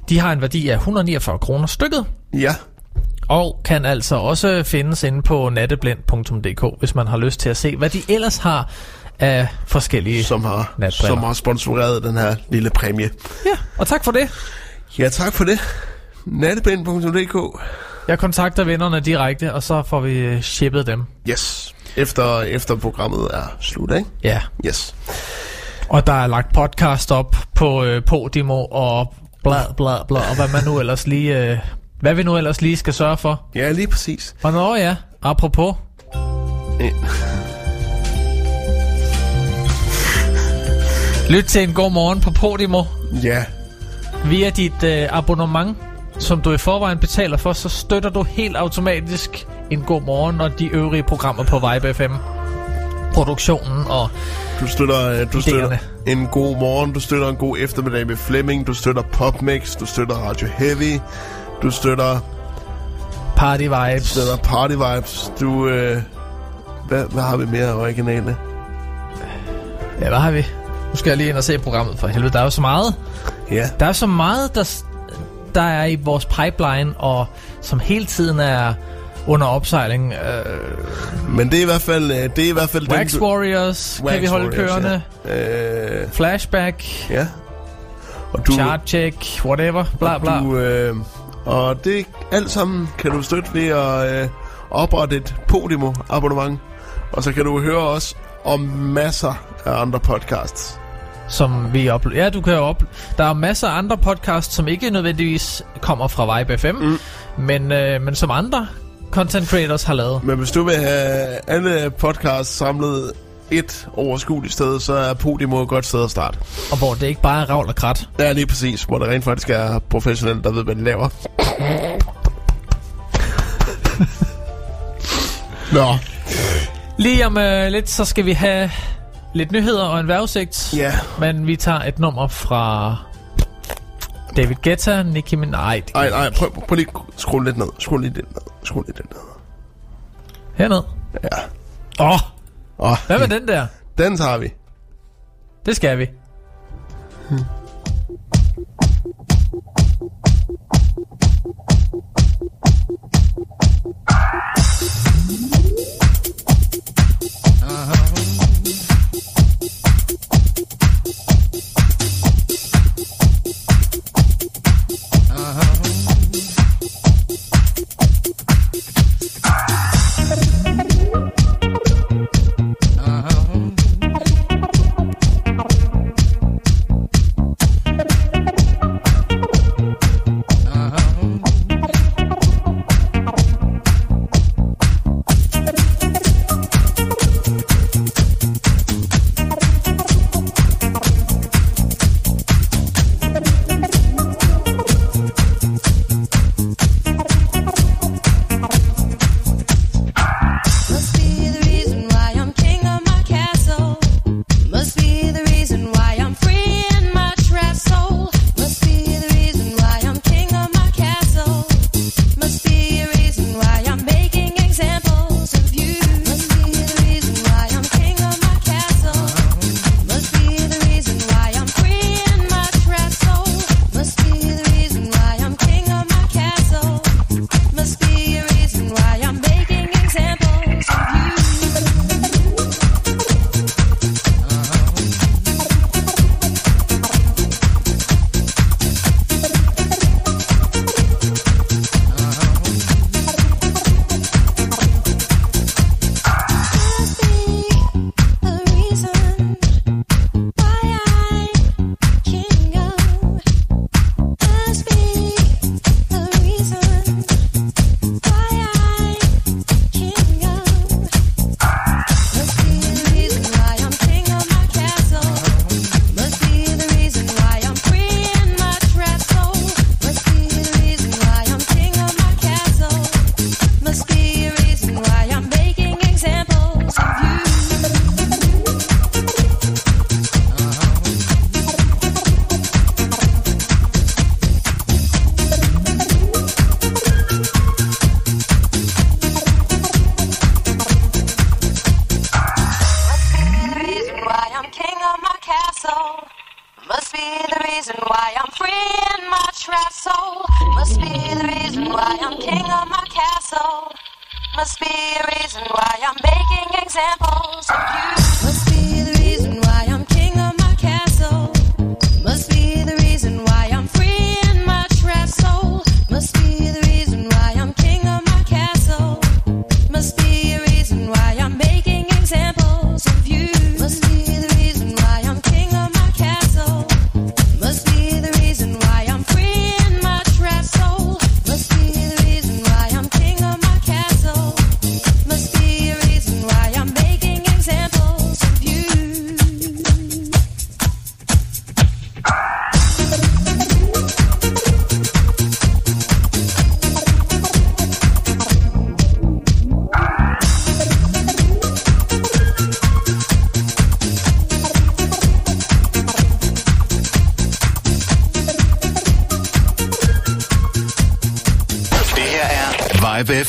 De har en værdi af 149 kroner stykket, Ja, og kan altså også findes inde på natteblind.dk, hvis man har lyst til at se, hvad de ellers har af forskellige... som har, Natbriller. som har sponsoreret den her lille præmie. Ja, og tak for det. Ja, tak for det. Nattebind.dk Jeg kontakter vennerne direkte, og så får vi øh, shippet dem. Yes. Efter, efter programmet er slut, ikke? Ja, Yes. og der er lagt podcast op på øh, Podimo og bla bla bla, og hvad man nu ellers lige... Øh, hvad vi nu ellers lige skal sørge for. Ja, lige præcis. Og nå ja, apropos, Ja. lyt til en god morgen på Podimo. Ja, Via dit øh, abonnement, som du i forvejen betaler for, så støtter du helt automatisk en god morgen og de øvrige programmer på Vibe FM. Produktionen og du støtter, øh, du støtter Idéerne. en god morgen, du støtter en god eftermiddag med Flemming, du støtter Popmix, du støtter Radio Heavy, du støtter, Party Vibes. støtter Party Vibes, du, øh, hvad, hvad har vi mere originale? Ja, hvad har vi? Nu skal jeg lige ind og se programmet for helvede. Der er jo så meget. Ja. Der er så meget, der, der er i vores pipeline, og som hele tiden er under opsejling. Uh, Men det er i hvert fald... øh, Det er i hvert fald Wax du- Warriors kan Wax vi holde Warriors, kørende. Ja. Øh, Flashback, ja. Og du, chart check, whatever, bla bla. Du, øh, og det alt sammen kan du støtte ved at øh, oprette et Podimo abonnement. Og så kan du høre os om masser af andre podcasts. Som vi uploader. Ja, du kan jo op... Der er masser af andre podcasts, som ikke nødvendigvis kommer fra Vibe FM, mm. men, øh, men som andre content creators har lavet. Men hvis du vil have alle podcasts samlet et overskueligt sted, så er Podimo et godt sted at starte. Og hvor det ikke bare er ravl og krat. Ja, lige præcis. Hvor der rent faktisk er professionelle, der ved, hvad de laver. Nå. Lige om øh, lidt, så skal vi have lidt nyheder og en vejrudsigt. Ja. Men vi tager et nummer fra David Guetta, Nicki Minaj. det kan Ej, vi nej, ikke. prøv, prøv lige skru lidt ned. Skru lidt ned. Skru lidt ned. Herned. Ja. Åh, oh, Og hvad med den der? den tager vi. Det skal vi. Uh-huh. uh-huh. uh-huh.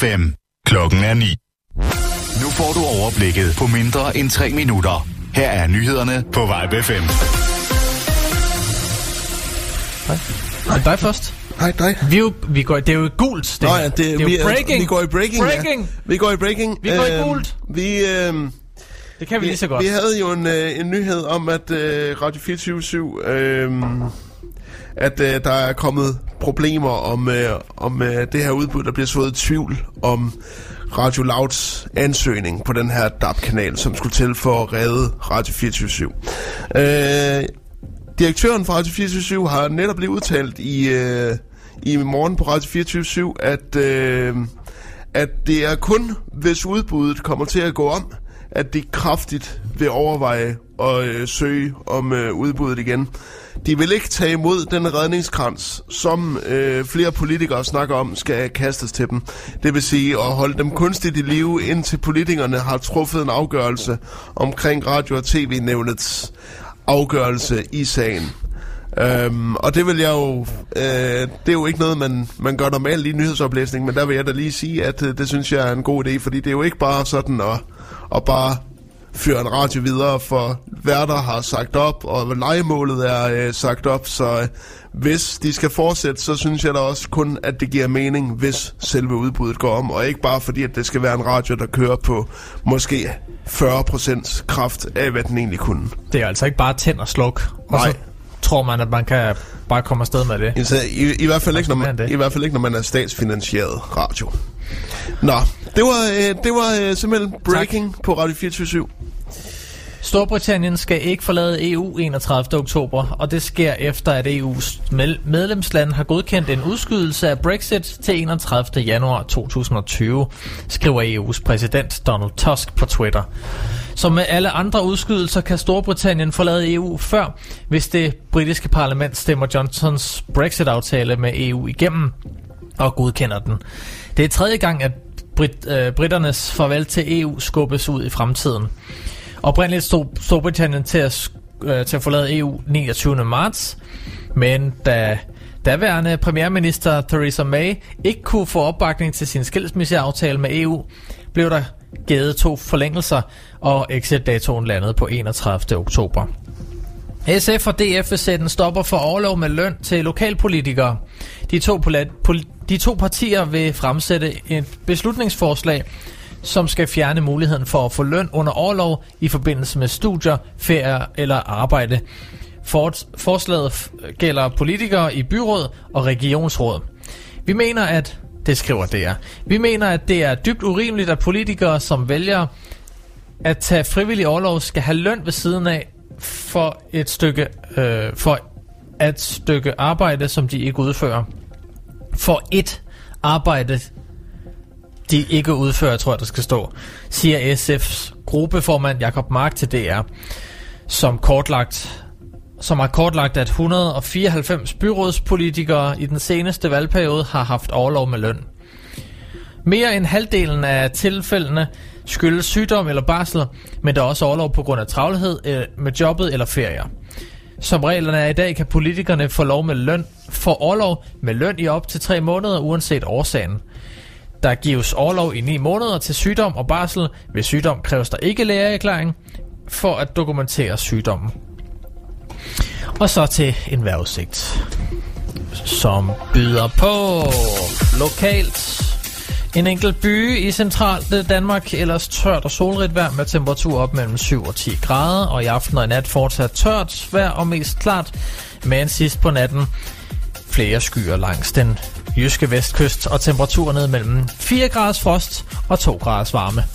FM. Klokken er 9. Nu får du overblikket på mindre end 3 minutter. Her er nyhederne på Vibe 5. Men dig først. Hej, dig. Vi, er jo, vi går, det er jo gult. Det, Nå ja, det, det er jo vi, er- breaking. Vi går i breaking, breaking. Ja. Vi går i breaking. Vi går i Øhm, gult. Vi, øhm, Det kan vi lige så godt. Vi havde jo en, øh, en nyhed om, at øh, Radio 24 øh, at øh, der er kommet problemer om, øh, om øh, det her udbud, der bliver sået i tvivl om Radio Louds ansøgning på den her DAB-kanal, som skulle til for at redde Radio 24 øh, Direktøren for Radio 24 har netop lige udtalt i, øh, i morgen på Radio 24 at, øh, at det er kun, hvis udbuddet kommer til at gå om, at de kraftigt vil overveje at øh, søge om øh, udbuddet igen. De vil ikke tage imod den redningskrans, som øh, flere politikere snakker om, skal kastes til dem. Det vil sige at holde dem kunstigt i live, indtil politikerne har truffet en afgørelse omkring radio- og tv-nævnets afgørelse i sagen. Øhm, og det vil jeg jo, øh, det er jo ikke noget, man, man gør normalt i nyhedsoplæsning, men der vil jeg da lige sige, at øh, det synes jeg er en god idé, fordi det er jo ikke bare sådan at, at bare føre en radio videre, for værter har sagt op, og legemålet er øh, sagt op, så øh, hvis de skal fortsætte, så synes jeg da også kun, at det giver mening, hvis selve udbuddet går om, og ikke bare fordi, at det skal være en radio, der kører på måske 40% kraft af, hvad den egentlig kunne. Det er altså ikke bare tænd og sluk. Og Nej. så tror man, at man kan bare komme afsted med det. Altså, i, i, hvert fald ikke, når man. I hvert fald ikke, når man er statsfinansieret radio. Nå, det var, øh, det var øh, simpelthen breaking tak. på Radio 24 Storbritannien skal ikke forlade EU 31. oktober, og det sker efter, at EU's med- medlemsland har godkendt en udskydelse af Brexit til 31. januar 2020, skriver EU's præsident Donald Tusk på Twitter. Som med alle andre udskydelser kan Storbritannien forlade EU før, hvis det britiske parlament stemmer Johnsons Brexit-aftale med EU igennem og godkender den. Det er tredje gang, at Brit, øh, britternes farvel til EU skubbes ud i fremtiden. Oprindeligt stod Storbritannien til at, øh, til at forlade EU 29. marts, men da daværende premierminister Theresa May ikke kunne få opbakning til sin skilsmisseaftale med EU, blev der givet to forlængelser, og exit-datoen landede på 31. oktober. SF og DF vil sætte en stopper for overlov med løn til lokalpolitikere. De to, pol- de to partier vil fremsætte et beslutningsforslag, som skal fjerne muligheden for at få løn under overlov i forbindelse med studier, ferie eller arbejde. For- forslaget f- gælder politikere i byråd og regionsråd. Vi mener, at det skriver DR. Vi mener, at det er dybt urimeligt, at politikere, som vælger at tage frivillig overlov, skal have løn ved siden af for et stykke øh, for et stykke arbejde, som de ikke udfører. For et arbejde, de ikke udfører, tror jeg, der skal stå, siger SF's gruppeformand Jakob Mark til DR, som kortlagt som har kortlagt, at 194 byrådspolitikere i den seneste valgperiode har haft overlov med løn. Mere end halvdelen af tilfældene skyldes sygdom eller barsel, men der er også overlov på grund af travlhed øh, med jobbet eller ferier. Som reglerne er i dag, kan politikerne få lov med løn for overlov med løn i op til tre måneder, uanset årsagen. Der gives overlov i 9 måneder til sygdom og barsel. Ved sygdom kræves der ikke lægeerklæring for at dokumentere sygdommen. Og så til en vejrudsigt, som byder på lokalt en enkelt by i centralt Danmark, ellers tørt og solrigt vejr med temperatur op mellem 7 og 10 grader, og i aften og i nat fortsat tørt vejr og mest klart, men sidst på natten flere skyer langs den jyske vestkyst, og temperaturer ned mellem 4 graders frost og 2 graders varme.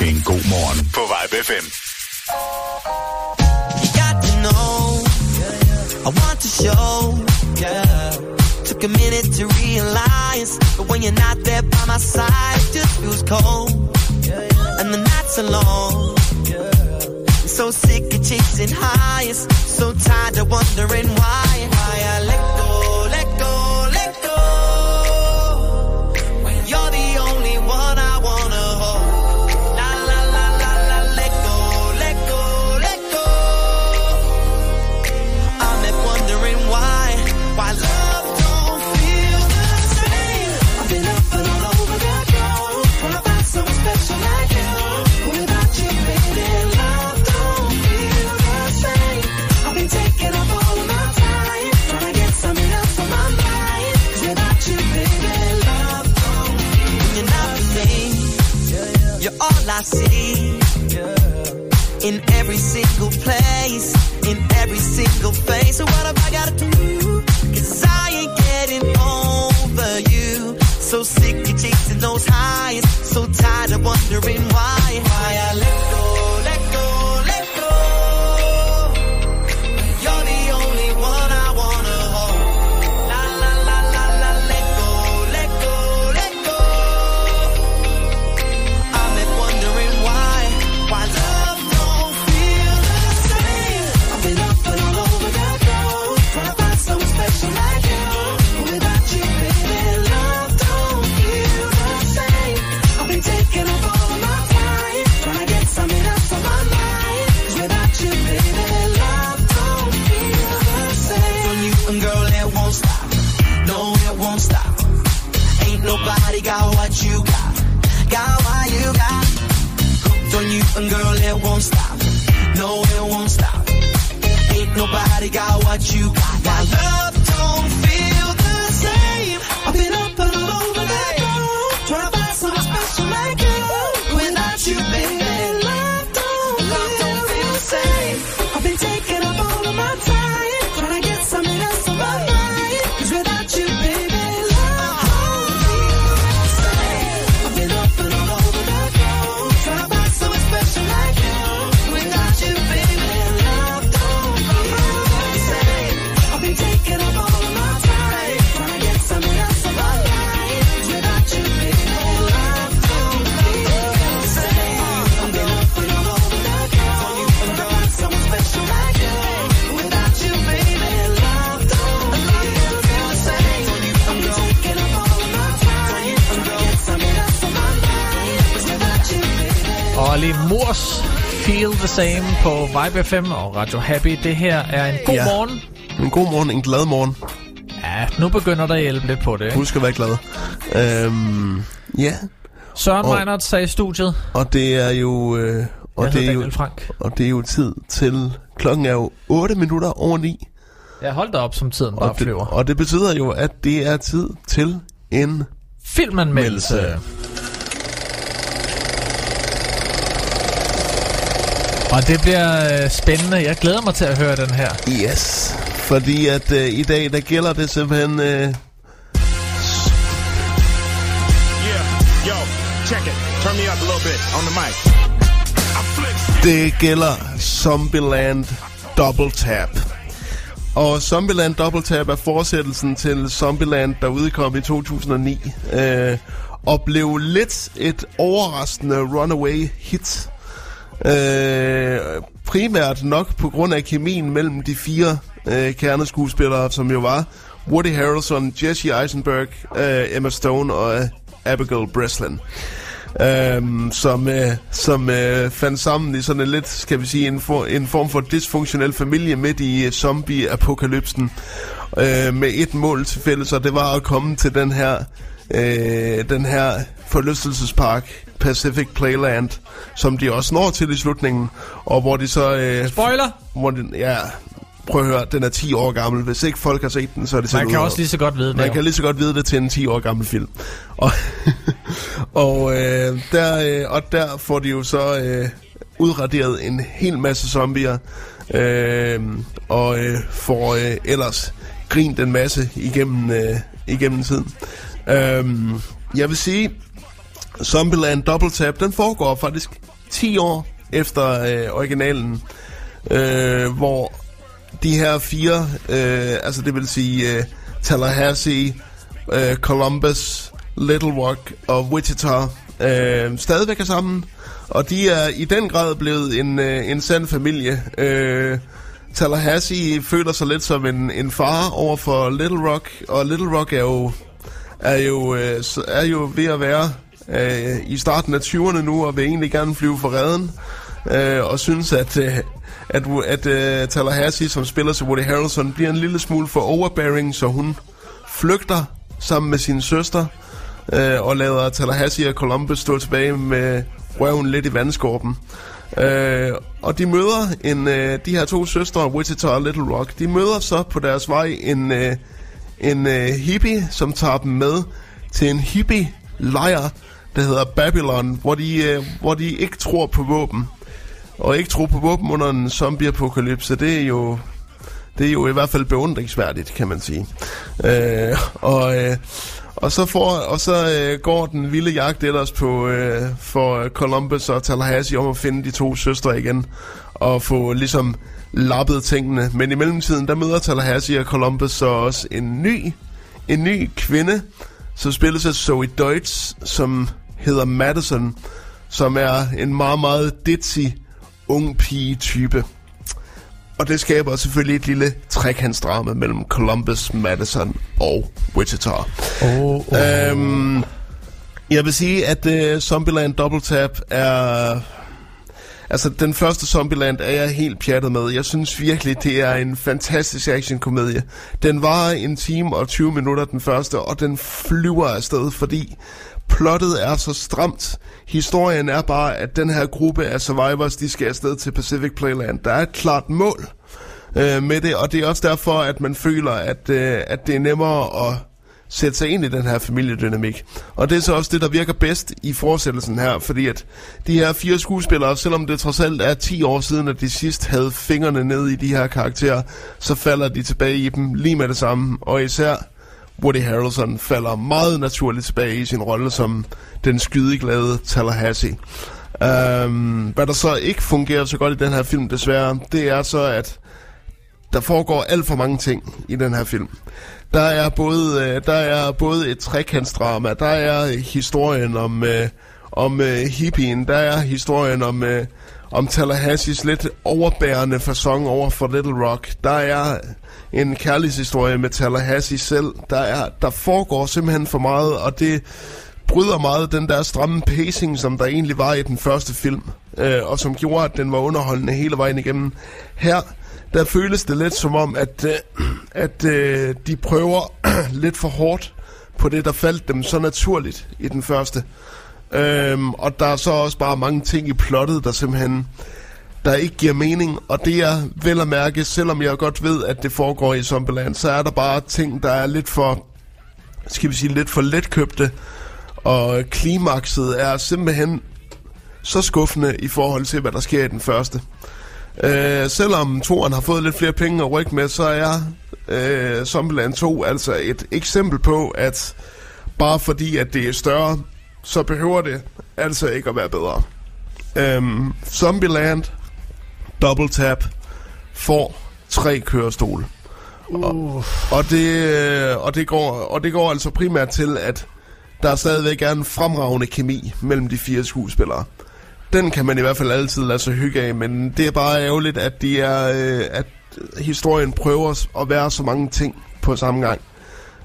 En god morgen på Vibe FM. You got to know, I want to show. Took a minute to realize, but when you're not there by my side, it just feels cold. And the nights are long. So sick of chasing highs, so tired of wondering why. I see. In every single place, in every single face. So what have I gotta do? Cause I ain't getting over you. So sick of chasing those highs. So tired of wondering why. Why I let and girl, it won't stop. No, it won't stop. Ain't nobody got what you got. That love don't feel the same. I've been up and all over that road, trying to find someone special like you. Same på Vibe FM og Radio Happy. Det her er en god Ja. ja. morgen. En god morgen, en glad morgen. Ja, nu begynder der at hjælpe lidt på det. ikke? Husk at være glad. Øhm, ja, Søren Og- Meinert sagde i studiet. og det er jo... Øh, og, Jeg det er jo Frank. og det er jo tid til... Klokken er jo 8 minutter over 9. Jeg holdt da op, som tiden bare Og det, flyver. og det betyder jo, at det er tid til en... Filmanmeldelse. Meldelse. Og det bliver øh, spændende. Jeg glæder mig til at høre den her. Yes. Fordi at øh, i dag, der gælder det simpelthen... Øh, Yeah, yo, check it. Turn me up a little bit on the mic. Det gælder Zombieland Double Tap. Og Zombieland Double Tap er fortsættelsen til Zombieland, der udkom i 2009. Øh, og blev lidt et overraskende runaway hit. Øh, primært nok på grund af kemien mellem de fire øh, kerneskuespillere, som jo var Woody Harrelson, Jesse Eisenberg, øh, Emma Stone og øh, Abigail Breslin. Øhm, som, øh, som øh, fandt sammen i sådan en lidt, skal vi sige, en, for, en form for dysfunktionel familie midt i øh, zombie-apokalypsen. Øh, med et mål til fælles, og det var at komme til den her, øh, den her forlystelsespark, Pacific Playland, som de også når til i slutningen, og hvor de så... Øh, Spoiler! Hvor de, ja, prøv at høre, den er 10 år gammel. Hvis ikke folk har set den, så er det Man sådan kan ud også lige så godt vide det. man jo. kan lige så godt vide det til en 10 år gammel film. Og, og, øh, der, øh, og der får de jo så øh, udraderet en hel masse zombier, øh, og øh, får øh, ellers grint en masse igennem, øh, igennem tiden. Øh, jeg vil sige, Zombieland Double Tap, den foregår faktisk 10 år efter øh, originalen, øh, hvor de her fire, øh, altså det vil sige øh, Tallahassee, øh, Columbus, Little Rock og Wichita, øh, stadigvæk er sammen. Og de er i den grad blevet en, øh, en sand familie. Øh, Tallahassee føler sig lidt som en, en far over for Little Rock, og Little Rock er jo, er jo, øh, er jo ved at være øh, i starten af 20'erne nu, og vil egentlig gerne flyve for redden, øh, og synes, at, øh, at, at øh, Tallahassee, som spiller til Woody Harrelson, bliver en lille smule for overbearing, så hun flygter sammen med sin søster, øh, og lader Tallahassee og Columbus stå tilbage med røven lidt i vandskorpen. Øh, og de møder en, øh, de her to søstre, Wichita og Little Rock, de møder så på deres vej en, øh, en øh, hippie, som tager dem med til en hippie-lejr, der hedder Babylon, hvor de, øh, hvor de ikke tror på våben. Og ikke tror på våben under en zombieapokalypse, det er jo det er jo i hvert fald beundringsværdigt, kan man sige. Øh, og, øh, og så, får, og så øh, går den vilde jagt ellers på øh, for Columbus og Tallahassee om at finde de to søstre igen og få ligesom lappet tingene. Men i mellemtiden, der møder Tallahassee og Columbus så også en ny, en ny kvinde, som spilles af Zoe Deutsch, som hedder Madison, som er en meget, meget ditzy ung pige-type. Og det skaber selvfølgelig et lille trekantsdrama mellem Columbus, Madison og Wichita. Oh, oh. Øhm, jeg vil sige, at uh, Zombieland Double Tap er... Altså, den første Zombieland er jeg helt pjattet med. Jeg synes virkelig, det er en fantastisk actionkomedie. Den var en time og 20 minutter, den første, og den flyver afsted, fordi plottet er så stramt. Historien er bare, at den her gruppe af survivors, de skal afsted til Pacific Playland. Der er et klart mål øh, med det, og det er også derfor, at man føler, at, øh, at det er nemmere at sætte sig ind i den her familiedynamik. Og det er så også det, der virker bedst i fortsættelsen her, fordi at de her fire skuespillere, selvom det trods alt er 10 år siden, at de sidst havde fingrene ned i de her karakterer, så falder de tilbage i dem lige med det samme, og især Woody Harrelson falder meget naturligt tilbage i sin rolle som den skydeglade Tallahassee. Um, hvad der så ikke fungerer så godt i den her film, desværre, det er så, at der foregår alt for mange ting i den her film. Der er både, øh, der er både et trekantsdrama, der er historien om, øh, om øh, hippien, der er historien om, øh, om Tallahassees lidt overbærende fasong over for Little Rock. Der er en kærlighedshistorie med Tallahassee selv. Der, er, der foregår simpelthen for meget, og det bryder meget den der stramme pacing, som der egentlig var i den første film, øh, og som gjorde, at den var underholdende hele vejen igennem. Her, der føles det lidt som om, at, øh, at øh, de prøver lidt for hårdt på det, der faldt dem så naturligt i den første. Øhm, og der er så også bare mange ting i plottet, der simpelthen der ikke giver mening, og det er vel at mærke, selvom jeg godt ved, at det foregår i Zombieland, så er der bare ting, der er lidt for, skal vi sige, lidt for letkøbte, og klimakset er simpelthen så skuffende i forhold til, hvad der sker i den første. Øh, selvom toren har fået lidt flere penge at rykke med, så er øh, Zombieland 2 altså et eksempel på, at bare fordi, at det er større, så behøver det altså ikke at være bedre. Øhm, Zombieland Double Tap får tre kørestole. Og, og, det, øh, og, det går, og det går altså primært til, at der stadigvæk er en fremragende kemi mellem de fire skuespillere. Den kan man i hvert fald altid lade sig hygge af, men det er bare ærgerligt, at, de er, øh, at historien prøver at være så mange ting på samme gang.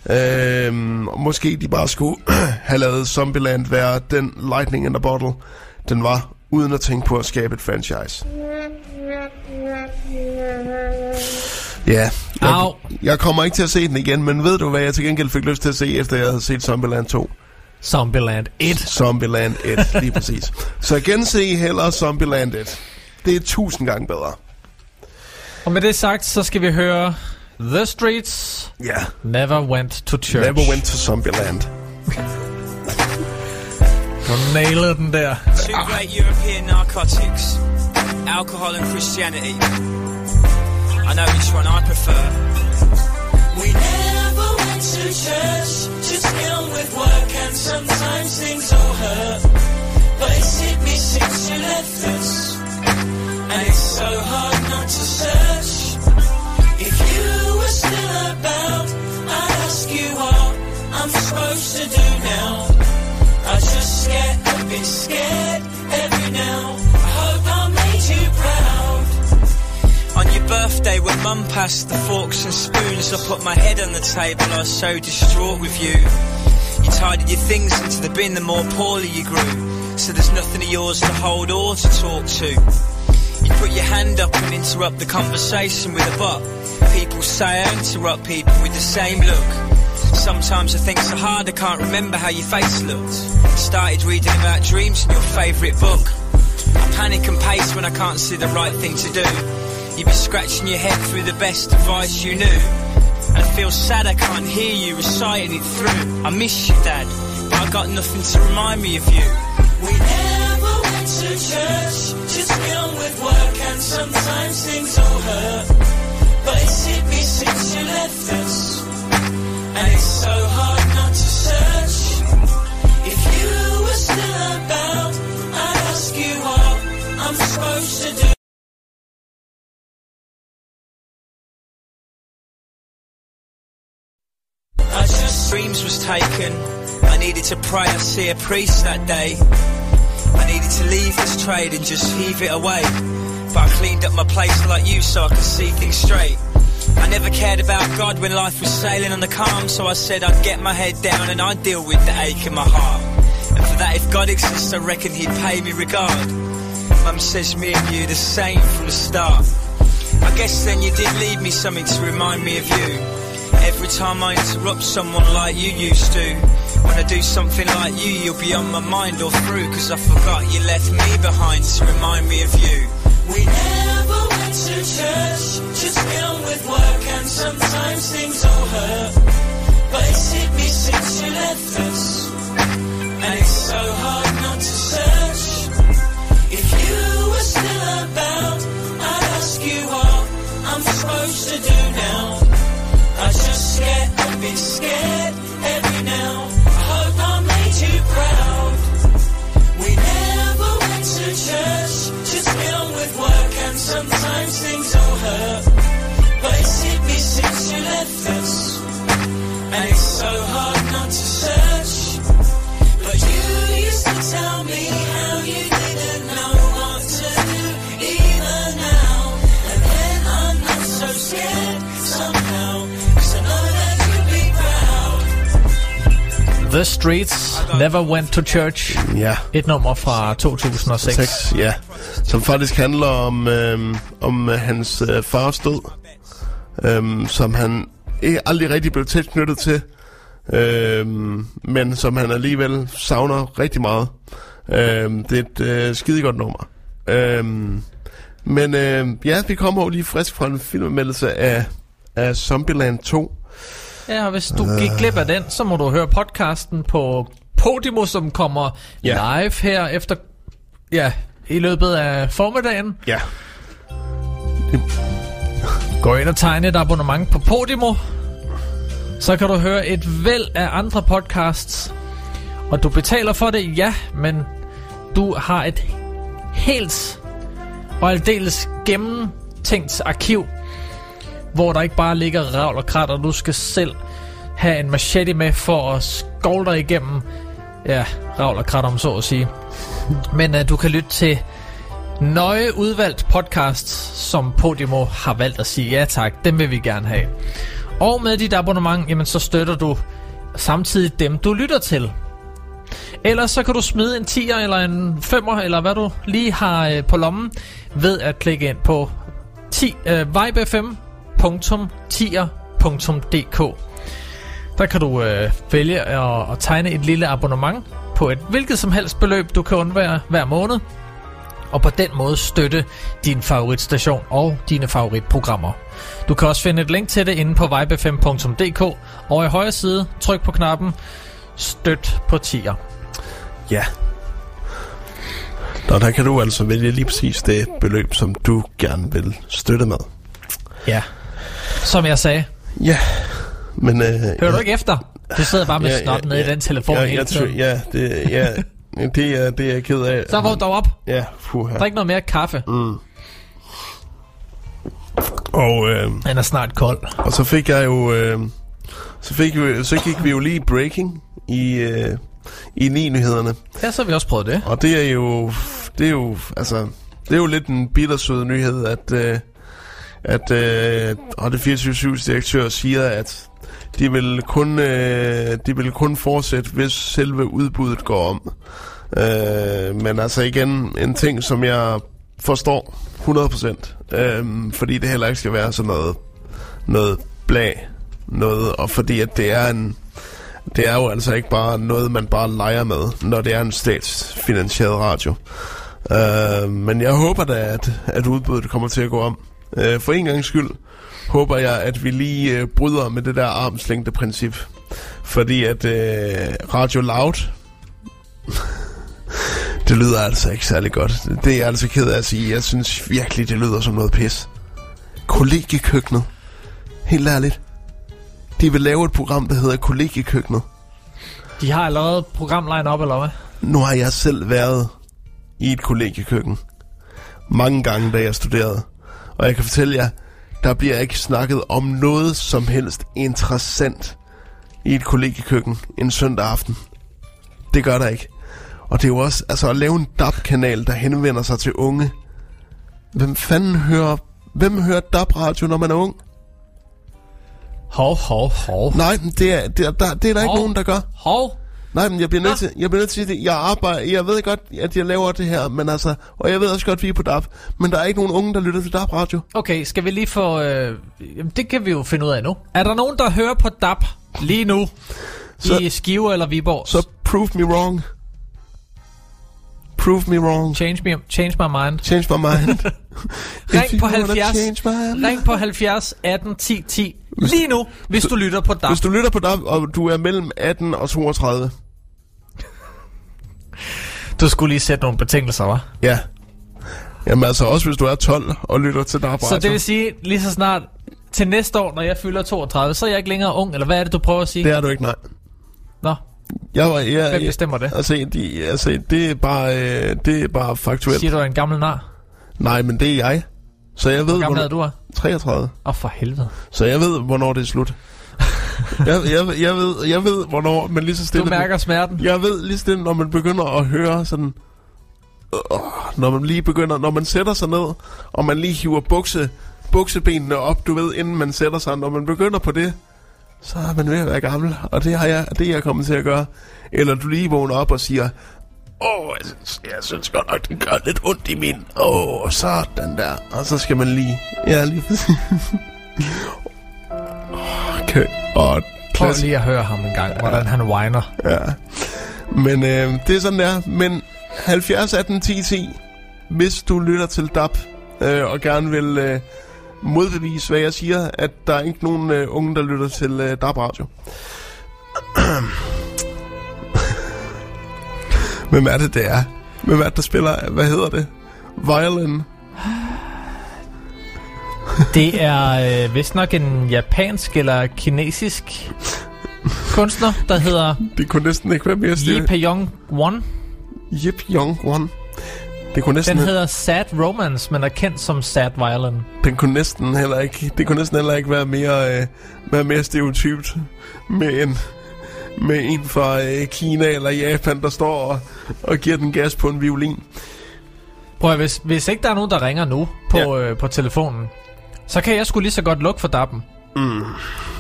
Og måske de bare skulle have lavet Zombieland være den lightning in the bottle, den var, uden at tænke på at skabe et franchise. Ja, jeg, Au. jeg kommer ikke til at se den igen, men ved du, hvad jeg til gengæld fik lyst til at se, efter jeg havde set Zombieland 2? Zombieland 1. Zombieland 1, lige præcis. Så gense hellere Zombieland 1. Det er tusind gange bedre. Og med det sagt, så skal vi høre The Streets Yeah. Never Went to Church. Never went to Zombieland. Du nailede den der. Two great European narcotics, alcohol and Christianity. I know which one I prefer. We never went to church, just get with work and sometimes things all hurt. But it's hit me since you left us, and it's so hard Get a bit scared every now. I hope I made you proud. On your birthday, when mum passed the forks and spoons, I put my head on the table. I was so distraught with you. You tidied your things into the bin the more poorly you grew. So there's nothing of yours to hold or to talk to. You put your hand up and interrupt the conversation with a but. People say I interrupt people with the same look. Sometimes I think so hard I can't remember how your face looked. Started reading about dreams in your favourite book. I panic and pace when I can't see the right thing to do. You'd be scratching your head through the best advice you knew. And feel sad I can't hear you reciting it through. I miss you, Dad. but I got nothing to remind me of you. We never went to church, just on with work, and sometimes things all hurt. But it's hit me since you left us, and it's so hard not to search. If you were still about, I'd ask you what I'm supposed to do. I just dreams was taken. I needed to pray. I see a priest that day. I needed to leave this trade and just heave it away. But I cleaned up my place like you so I could see things straight. I never cared about God when life was sailing on the calm, so I said I'd get my head down and I'd deal with the ache in my heart. And for that, if God exists, I reckon He'd pay me regard. Mum says me and you the same from the start. I guess then you did leave me something to remind me of you. Every time I interrupt someone like you used to. When I do something like you, you'll be on my mind all through. Cause I forgot you left me behind to remind me of you. We never church, just on with work, and sometimes things all hurt. But it's hit me since you left us, and it's so hard not to search. If you were still about, I'd ask you what I'm supposed to do now. I just get a bit scared things all hurt. But it's hit me since you left us, and it's so hard not to search. But you used to tell me how you The Streets Never Went to Church. Ja. Et nummer fra 2006. 6, ja. Som faktisk handler om, øhm, om øh, hans øh, fars død. Øhm, som han ikke aldrig rigtig blev tæt knyttet til. Øhm, men som han alligevel savner rigtig meget. Øhm, det er et øh, skidegodt nummer. Øhm, men øh, ja, vi kommer jo lige frisk fra en filmanmeldelse af, af Zombieland 2. Ja, og hvis du gik glip af den, så må du høre podcasten på Podimo, som kommer Ja. live her efter, ja, i løbet af formiddagen. Ja. Gå ind og tegne et abonnement på Podimo. Så kan du høre et væld af andre podcasts. Og du betaler for det, ja, men du har et helt og aldeles gennemtænkt arkiv, hvor der ikke bare ligger ravl og krat, og du skal selv have en machete med for at skovle dig igennem ja, ravl og krat, om så at sige. Men uh, du kan lytte til nøje udvalgt podcast, som Podimo har valgt at sige ja tak, dem vil vi gerne have. Og med dit abonnement, jamen så støtter du samtidig dem, du lytter til. Ellers så kan du smide en 10'er eller en 5'er, eller hvad du lige har øh, på lommen, ved at klikke ind på 10, øh, vibefm.tier.dk Der kan du øh, vælge at, at tegne et lille abonnement på et hvilket som helst beløb, du kan undvære hver måned. Og på den måde støtte din favoritstation og dine favoritprogrammer. Du kan også finde et link til det inde på vibefm.dk og i højre side tryk på knappen Støt på tier. Ja. Og der kan du altså vælge lige præcis det beløb, som du gerne vil støtte med. Ja. Som jeg sagde. Ja. Men, øh, Hører ja. du ikke efter? Du sidder bare med Ja, snot ja, nede i ja. den telefon ja, hele jeg tiden. Ja, det, ja, det, er, det er jeg ked af. Så vågn dog op. Ja, fuha. Drik noget mere kaffe. Mm. Og, øh, Den er snart kold. og så fik jeg jo... Øh, så, fik vi, så gik vi jo lige breaking i, øh, i 9-nyhederne. Ja, så har vi også prøvet det. Og det er jo... Det er jo, altså, det er jo lidt en bittersød nyhed, at, øh, at øh, og det 24 direktør siger, at de vil kun, øh, de vil kun fortsætte, hvis selve udbuddet går om. Øh, men altså igen, en ting, som jeg forstår 100%, øh, fordi det heller ikke skal være sådan noget, noget blag, noget, og fordi at det er en, det er jo altså ikke bare noget, man bare leger med, når det er en statsfinansieret radio. Uh, men jeg håber da, at, at udbuddet kommer til at gå om. Øh, for en gang skyld håber jeg, at vi lige øh, bryder med det der armslængde-princip. Fordi at øh, Radio Loud, det lyder altså ikke særlig godt. Det er jeg altså ked af at sige. Jeg synes virkelig, det lyder som noget pis. Kollegiekøkkenet. Helt ærligt. De vil lave et program, der hedder Kollegiekøkkenet. De har allerede programline op, eller hvad? Nu har jeg selv været i et kollegiekøkken. Mange gange, da jeg studerede. Og jeg kan fortælle jer, der bliver ikke snakket om noget som helst interessant i et kollegiekøkken en søndag aften. Det gør der ikke. Og det er jo også, altså at lave en DAB-kanal, der henvender sig til unge. Hvem fanden hører, hvem hører DAB-radio, når man er ung? Hov, hov, hov. Nej, det er, det er, der, det er der ikke Hov. nogen, der gør. Hov. Nej, men jeg bliver nødt til, jeg bliver nødt til at sige det. Jeg arbejder, jeg ved godt, at jeg laver det her, men altså, og jeg ved også godt, at vi er på DAB, men der er ikke nogen unge, der lytter til DAB-radio. Okay, skal vi lige få... Øh, jamen, det kan vi jo finde ud af nu. Er der nogen, der hører på DAP lige nu? Så- I Skive eller Viborg? Så prove me wrong. Prove me wrong. Change, me, change my mind. Change my mind. Ring på wanna 70, change my mind. ring på 70 18 10 10 lige nu, hvis du lytter på DAP. Hvis du lytter på DAB, og du er mellem 18 og 32. Du skulle lige sætte nogle betingelser, var. Ja. Jamen altså også hvis du er 12 og lytter til DAB Så det vil sige, lige så snart til næste år, når jeg fylder 32, så er jeg ikke længere ung, eller hvad er det, du prøver at sige? Det er du ikke, nej. Nå, Jeg var, jeg, hvem bestemmer det? altså, de, altså, det er bare, øh, det er bare faktuelt. Siger du er en gammel nar? Nej, men det er jeg. Så jeg ved, Hvor gammel hvornår- du? er? 33. Åh, oh, for helvede. Så jeg ved, hvornår det er slut. jeg, jeg, jeg, ved, jeg ved, hvornår man lige så stille... Du mærker smerten. Jeg ved lige stille, når man begynder at høre sådan... Øh, når man lige begynder... Når man sætter sig ned, og man lige hiver bukse, buksebenene op, du ved, inden man sætter sig. Når man begynder på det, så er man ved at være gammel. Og det, har jeg, det er jeg kommet til at gøre. Eller du lige vågner op og siger... Åh, oh, jeg, synes- jeg synes godt nok, det gør lidt ondt i min. Åh, oh, sådan der. Og så skal man lige... Ja, lige præcis. okay. Og Prøv lige at høre ham en gang, hvordan han whiner. Ja. Men øh, det er sådan der. Men 70 18 10 10, hvis du lytter til DAP, øh, og gerne vil øh, modbevise, hvad jeg siger, at der er ikke nogen øh, unge, der lytter til øh, DAP Radio. Hvem er det, det er? Hvem er det, der spiller? Hvad hedder det? Violin. Det er øh, vist nok en japansk eller kinesisk kunstner, der hedder Det kunne næsten ikke være mere stille. Peyong Won. Yip Young One. Det kunne næsten Den hedder Sad Romance, men er kendt som Sad Violin. Den kunne næsten heller ikke, det kunne næsten heller ikke være mere, øh, være mere stereotypt med en, med en fra øh, Kina eller Japan, der står og, og giver den gas på en violin. Prøv at, hvis, hvis ikke der er nogen, der ringer nu på, ja. øh, på telefonen, så kan jeg sgu lige så godt lukke for dappen. Mm.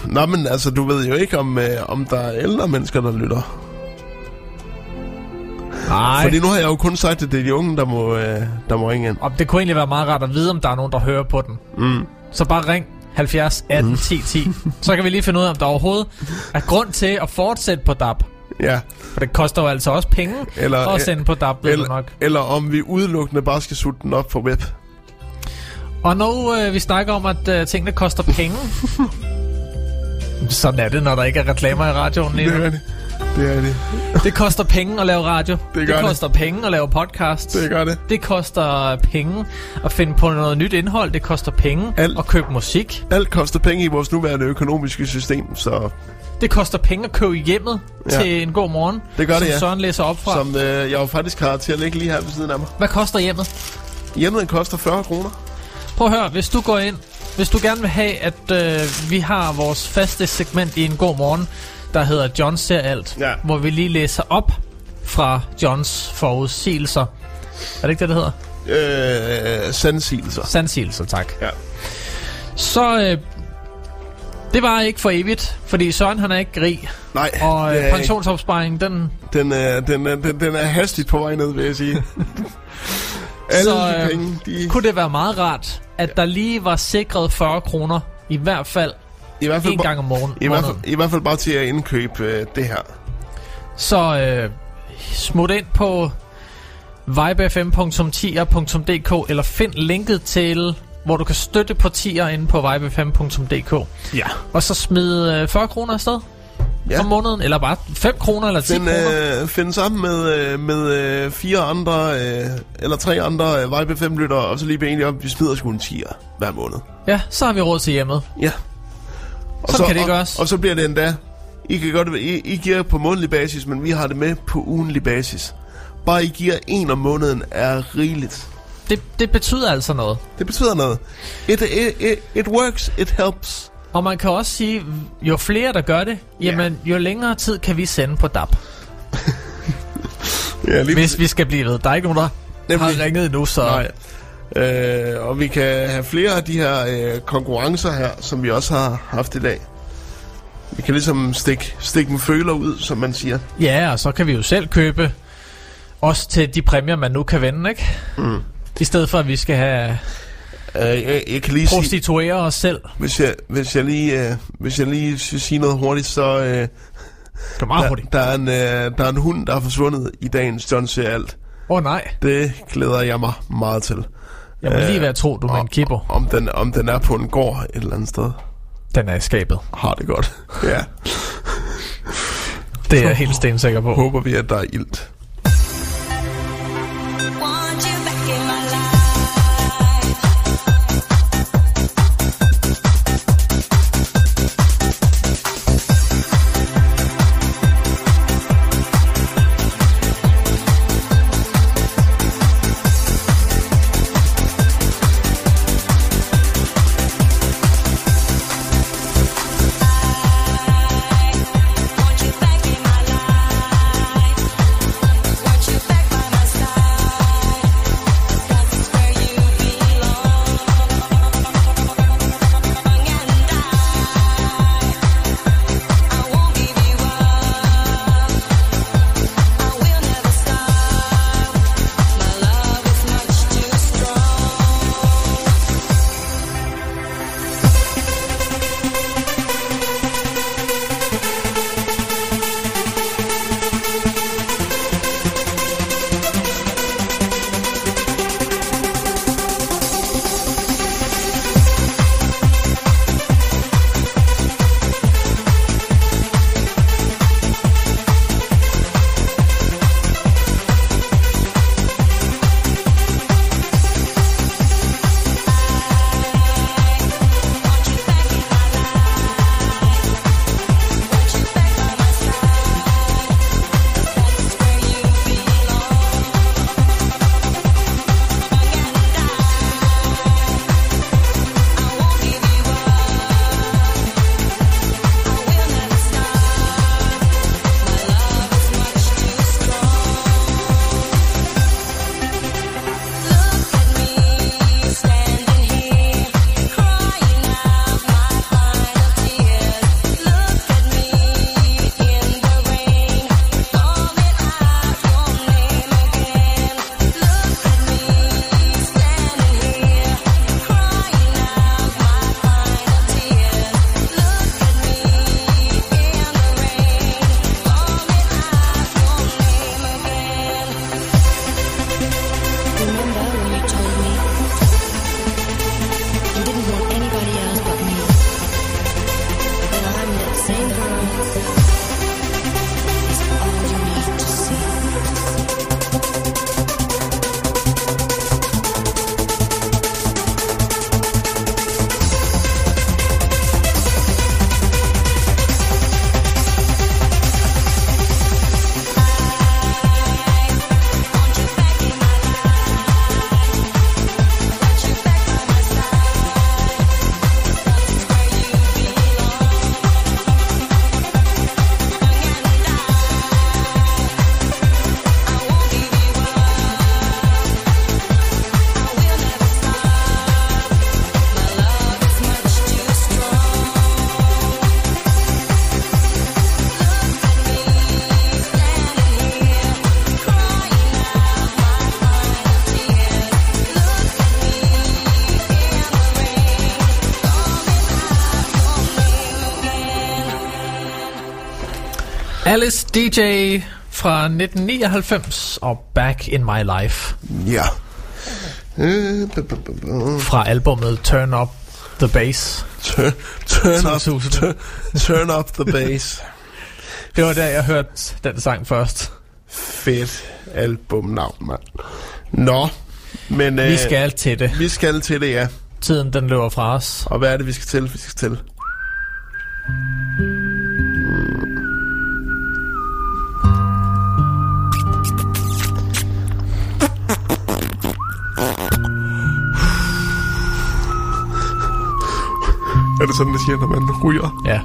Nå, men altså, du ved jo ikke, om, øh, om der er ældre mennesker, der lytter. Nej. Fordi nu har jeg jo kun sagt, at det er de unge, der må, øh, der må ringe ind. Og det kunne egentlig være meget rart at vide, om der er nogen, der hører på den. Mm. Så bare ring 70 18 10 10. Så kan vi lige finde ud af, om der overhovedet er grund til at fortsætte på DAB. Ja. For det koster jo altså også penge Eller, at sende på DAB, eller, nok. eller om vi udelukkende bare skal sutte den op på web. Og når øh, vi snakker om, at øh, tingene koster penge... sådan er det, når der ikke er reklamer i radioen lige Det nu. er det. Det er det. Det koster penge at lave radio. Det det gør det. koster penge at lave podcast. Det gør det. Det koster penge at finde på noget nyt indhold. Det koster penge Alt. at købe musik. Alt koster penge i vores nuværende økonomiske system, så Det koster penge at købe hjemmet Ja. til en god morgen. Det gør det, ja. Søren læser op fra. som øh, jeg jo faktisk har til at ligge lige her ved siden af mig. Hvad koster hjemmet? Hjemmet koster 40 kroner. Prøv at høre, hvis du går ind, hvis du gerne vil have, at øh, vi har vores faste segment i en god morgen, der hedder John ser alt, Ja. hvor vi lige læser op fra Johns forudsigelser. Er det ikke det, det hedder? Øh, sandsigelser. Sandsigelser, tak. Ja. Så øh, det var ikke for evigt, fordi Søren han er ikke rig, Nej, og øh, pensionsopsparingen, den... Den er, den, er, den, den er hastigt på vej ned, vil jeg sige. Alle Så, de øh, penge, de... Kunne det være meget rart, at der lige var sikret 40 kroner, i hvert fald I hvert fald, en gang om morgen, i, hvert fald. I hvert fald bare til at indkøbe øh, det her. Så øh, smut ind på vibefm.10.dk eller find linket til hvor du kan støtte partier inde på vibe5.dk. Ja. Og så smide øh, 40 kroner afsted Ja. om måneden, eller bare 5 kroner eller 10 Find, kroner. øh, find sammen med, øh, med øh, fire andre, øh, eller tre andre øh, Vibe 5 lyttere, og så lige blive enige om, at vi smider sgu en 10'er hver måned. Ja, så har vi råd til hjemmet. Ja. Og Sådan kan det og, gøres. Og så bliver det endda, I kan godt, I, I giver på månedlig basis, men vi har det med på ugenlig basis. Bare I giver en om måneden er rigeligt. Det, det betyder altså noget. Det betyder noget. It, it, it, it works, it helps. Og man kan også sige, jo flere der gør det, jamen jo længere tid kan vi sende på DAP. Ja, lige Hvis vi skal blive ved. Der er ikke nogen, der Nemlig. har ringet endnu, så... Nej. Øh, og vi kan have flere af de her øh, konkurrencer her, som vi også har haft i dag. Vi kan ligesom stikke, stikke en føler ud, som man siger. Ja, og så kan vi jo selv købe også til de præmier, man nu kan vinde, ikke? Mm. I stedet for, at vi skal have Øh, jeg, jeg kan lige sige, prostituere os selv. hvis jeg, hvis jeg lige, øh, hvis jeg lige skal sige noget hurtigt, så øh, Det er meget der, hurtigt. der, er en, øh, der er en hund, der er forsvundet i dagens John ser alt. Åh oh, nej, Det glæder jeg mig meget til. Jeg må Øh, lige være tro, du er med en kipper. Om den, om den er på en gård et eller andet sted. Den er i skabet. Har det godt. ja. Det er jeg helt stensikker på. Håber vi, at der er ilt. Alice DJ fra 1999 og Back in My Life. Ja. Øh, fra albumet Turn Up The Bass. Turn, turn, up, 2000. turn, turn up the bass. Det var da jeg hørte den sang først. Fedt albumnavn, mand. Nå, men... Vi skal til det. Vi skal til det, ja. Tiden den løber fra os. Og hvad er det, vi skal til? Vi skal til. Er det sådan, det siger, når man ryger? Ja.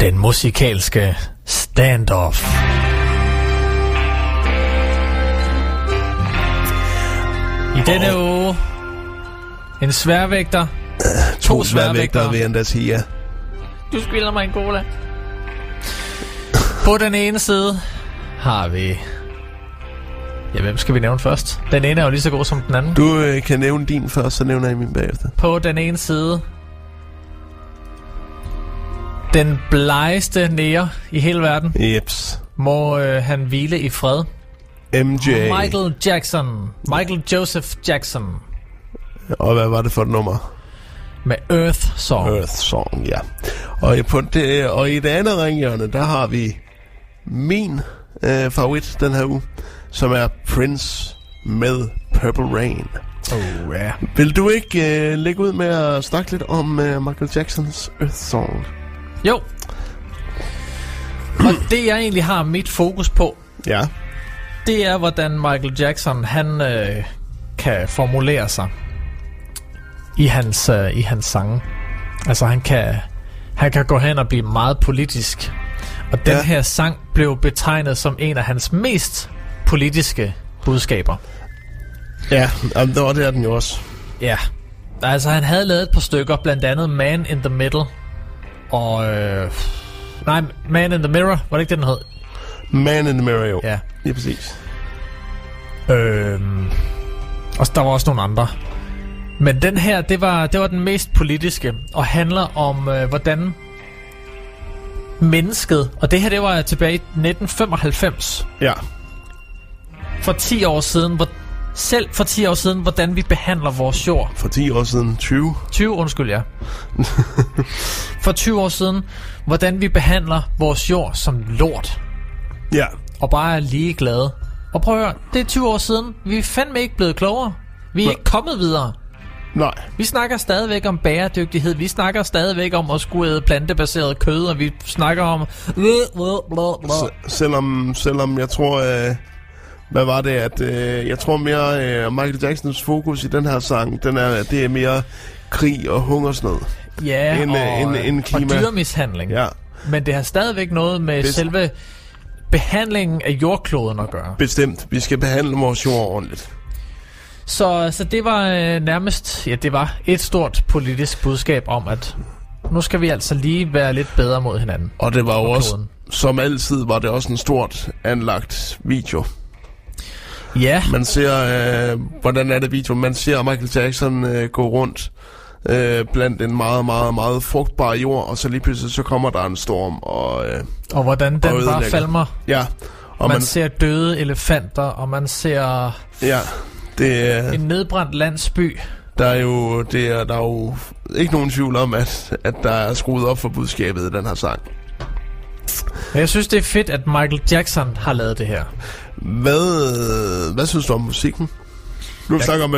Den musikalske standoff. I denne uge en sværvægter, to sværvægtere. vil jeg endda sige, ja. Du spiller mig en cola. På den ene side har vi... Ja, hvem skal vi nævne først? Den ene er jo lige så god som den anden. Du øh, kan nævne din først, så nævner jeg min bagefter. På den ene side... Den blegeste nære i hele verden. Jeps. Må øh, han hvile i fred. MJ. Michael Jackson. Michael Joseph Jackson. Og hvad var det for et nummer? Med Earth Song. Earth Song, ja. Og i, på det, og i det andet ringhjørne, der har vi min øh, favorit den her uge, som er Prince med Purple Rain. Oh, ja. Vil du ikke øh, lægge ud med at snakke lidt om øh, Michael Jacksons Earth Song? Jo. Og det jeg egentlig har mit fokus på, Ja. Det er, hvordan Michael Jackson, han øh, kan formulere sig i hans, øh, i hans sange. Altså, han kan, han kan gå hen og blive meget politisk. Og den Ja. ja. her sang blev betegnet som en af hans mest politiske budskaber. Ja, jamen, det var det den jo også. Ja. Altså, han havde lavet et par stykker, blandt andet Man in the Middle. Og... Øh, nej, Man in the Mirror, var det ikke det, den hed? Man in the Mirror, jo. Ja. Lige præcis. Øhm, og der var også nogle andre. Men den her, det var, det var den mest politiske, og handler om, øh, hvordan mennesket, og det her, det var tilbage i 1995, Ja. for 10 år siden, hvor, selv for 10 år siden, hvordan vi behandler vores jord. For 10 år siden, 20. 20, undskyld, ja. for 20 år siden, hvordan vi behandler vores jord som lort, Ja. og bare er ligeglade. Og prøv at høre, det er 20 år siden, vi er fandme ikke blevet klogere. Vi er Nej. ikke kommet videre. Nej. Vi snakker stadigvæk om bæredygtighed. Vi snakker stadigvæk om at skulle æde plantebaseret kød, og vi snakker om... S- selvom, selvom jeg tror, øh, hvad var det, at øh, jeg tror mere, øh, Michael Jacksons fokus i den her sang, den er, det er mere krig og hungersnød. Ja, En, øh, og, en- en klima- og dyrmishandling. Ja, Men det har stadigvæk noget med Det- selve behandlingen af jordkloden at gøre. bestemt. Vi skal behandle vores jord ordentligt. Så, så det var øh, nærmest... Ja, det var et stort politisk budskab om, at nu skal vi altså lige være lidt bedre mod hinanden. Og det var jo Og også, kloden. som altid, var det også en stort anlagt video. Ja, Man ser, øh, hvordan er det video? Man ser Michael Jackson øh, gå rundt øh, blandt en meget, meget, meget frugtbar jord, og så lige pludselig så kommer der en storm, og øh, og hvordan den Og bare ødelægger. falmer. ja, og man, man, ser døde elefanter, og man ser ja, det, er- en nedbrændt landsby. der er jo, det er, der er jo ikke nogen tvivl om, at, at der er skruet op for budskabet i den her sang. Jeg synes, det er fedt, at Michael Jackson har lavet det her. Hvad, hvad synes du om musikken? Nu har vi Jeg- snakket om,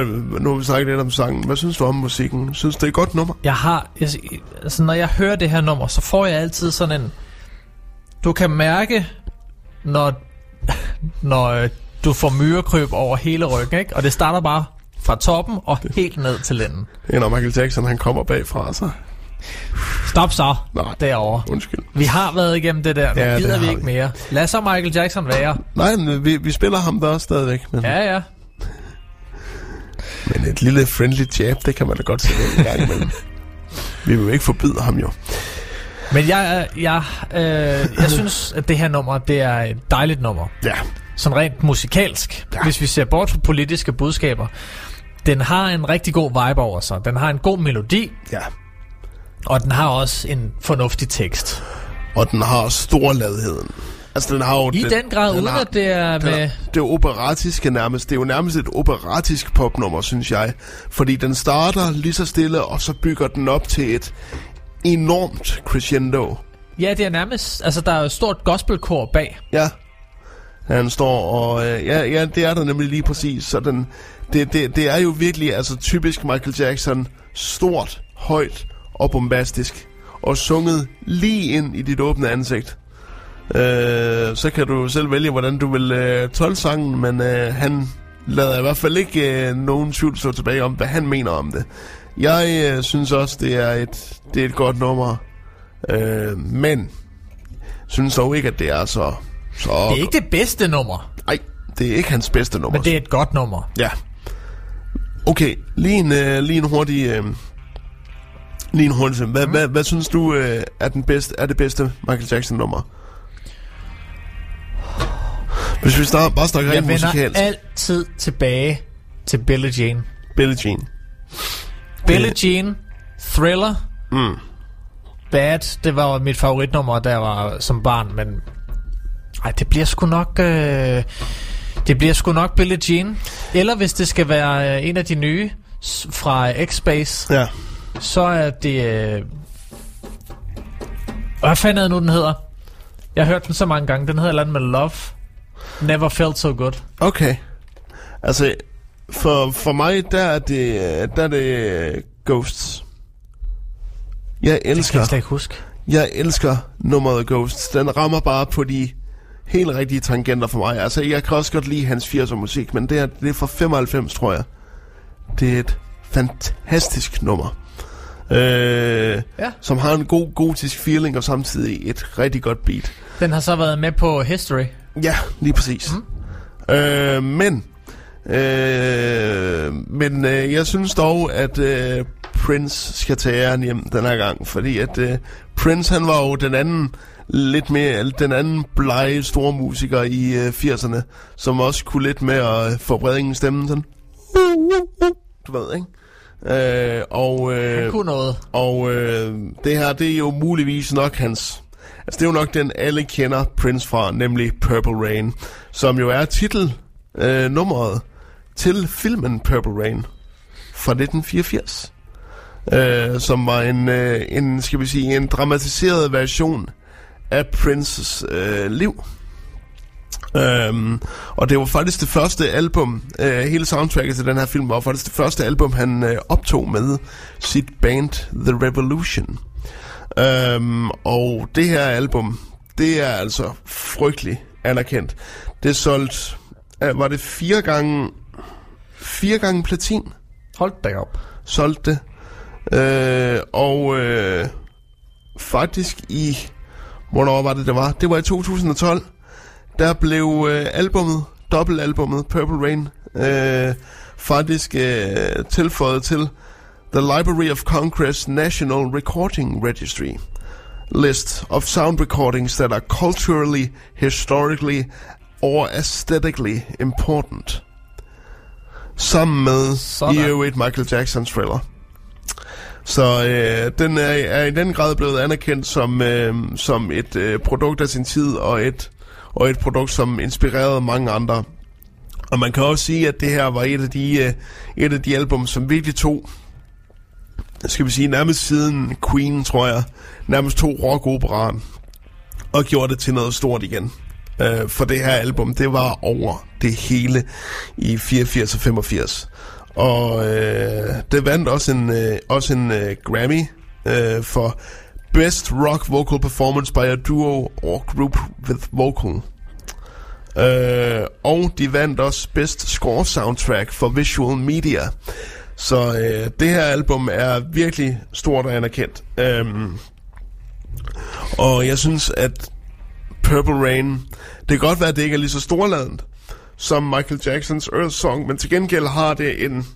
nu har vi snakket lidt om sangen. Hvad synes du om musikken? Synes du, det er et godt nummer? Jeg har, jeg, altså når jeg hører det her nummer, så får jeg altid sådan en... Du kan mærke, når, når øh, du får myrekryb over hele ryggen, ikke? Og det starter bare fra toppen og helt ned til lænden. Det er, når Michael Jackson han kommer bagfra sig. Stop så, Nej. derovre. Undskyld. Vi har været igennem det der, nu Ja, det gider vi ikke vi. mere. Lad så Michael Jackson være. Nej, men vi, vi spiller ham der også stadigvæk. Men, Ja, ja. Men et lille friendly jab, det kan man da godt ind en gang imellem. vi vil jo ikke forbyde ham jo. Men jeg, jeg, øh, jeg synes, at det her nummer, det er et dejligt nummer. Ja. Sådan rent musikalsk. Ja. Hvis vi ser bort fra politiske budskaber. Den har en rigtig god vibe over sig. Den har en god melodi. Ja. Og den har også en fornuftig tekst. Og den har storladheden. Altså, den har jo... I den grad, uden at det er den med- det er operatiske nærmest. Det er jo nærmest et operatisk popnummer, synes jeg. Fordi den starter lige så stille, og så bygger den op til et enormt crescendo. Ja, det er nærmest... Altså, der er jo et stort gospelkor bag. Ja. Han står og... Øh, ja, ja, det er der nemlig lige præcis. Så den, det, det, det er jo virkelig altså typisk Michael Jackson. Stort, højt og bombastisk. Og sunget lige ind i dit åbne ansigt. Øh, så kan du selv vælge, hvordan du vil øh, tolke sangen, men øh, han lader i hvert fald ikke øh, nogen tvivl stå tilbage om, hvad han mener om det. Jeg øh, synes også, det er et, det er et godt nummer, øh, men synes dog ikke, at det er så... så Det er ikke det bedste nummer. Nej, det er ikke hans bedste nummer. Men det er et godt nummer. Ja. Okay, lige en, øh, lige en hurtig... Øh, lige en hurtig... Hvad, mm. hvad, hvad synes du øh, er, den bedste, er det bedste Michael Jackson-nummer? Hvis vi snart, bare snakker Jeg rent vender musikalsk. altid tilbage til Billie Jean. Billie Jean. Billie Jean, Thriller, Mm. Bad, det var mit favoritnummer, jeg var som barn, men... Ej, det bliver sgu nok... Øh, det bliver sgu nok Billie Jean. Eller hvis det skal være øh, en af de nye fra X-Space, ja. så er det... Øh, hvad fanden er det nu, den hedder? Jeg har hørt den så mange gange. Den hedder et eller andet med Love. Never felt so good. Okay. Altså, for, for mig, der er det, der er det øh, Ghosts. Jeg elsker... jeg slet ikke huske. Jeg elsker nummeret Ghosts. Den rammer bare på de helt rigtige tangenter for mig. Altså, jeg kan også godt lide hans 80'er musik, men det er, det er fra 95, tror jeg. Det er et fantastisk nummer. Øh, Ja. Som har en god gotisk feeling, og samtidig et rigtig godt beat. Den har så været med på History. Ja, lige præcis. Mm. Øh, men øh, men øh, jeg synes dog, at øh, Prince skal tage æren hjem den her gang, fordi at øh, Prince han var jo den anden lidt mere den anden blege store musiker i øh, 80'erne, som også kunne lidt med at øh, forbrede ingen stemme sådan. Du ved, ikke? Øh, og, øh, Han kunne noget. Og øh, det her, det er jo muligvis nok hans... Altså, det er jo nok den, alle kender Prince fra, nemlig Purple Rain, som jo er titel øh, nummeret til filmen Purple Rain fra 1984. Øh, som var en, øh, en, skal vi sige, en dramatiseret version af Princes øh, liv. Øhm, og det var faktisk det første album, øh, hele soundtracket til den her film var faktisk det første album, han øh, optog med sit band The Revolution. Øhm, og det her album, det er altså frygtelig anerkendt. Det er solgt, øh, var det fire gange, fire gange platin? Hold da op. Solgt det. Øh, og øh, faktisk i, hvornår var det, det var? Det var i 2012 der blev øh, albummet, dobbeltalbummet Purple Rain, øh, faktisk øh, tilføjet til The Library of Congress National Recording Registry list of sound recordings that are culturally, historically or aesthetically important. Sammen med Sådan. i øvrigt Michael Jacksons thriller. Så øh, den er, er i den grad blevet anerkendt som, øh, som et øh, produkt af sin tid og et og et produkt, som inspirerede mange andre. Og man kan også sige, at det her var et af de, øh, et af de album, som virkelig tog, skal vi sige, nærmest siden Queen, tror jeg, nærmest to rockoperaen og gjorde det til noget stort igen. Øh, for det her album, det var over det hele i 84 og 85. Og øh, det vandt også en, øh, også en øh, Grammy øh, for Best Rock Vocal Performance by a Duo or Group with Vocal. Øh, og de vandt også Best Score Soundtrack for Visual Media. Så øh, det her album er virkelig stort og anerkendt. Øhm, og jeg synes, at Purple Rain, det kan godt være, at det ikke er lige så storladent som Michael Jacksons Earth Song, men til gengæld har det en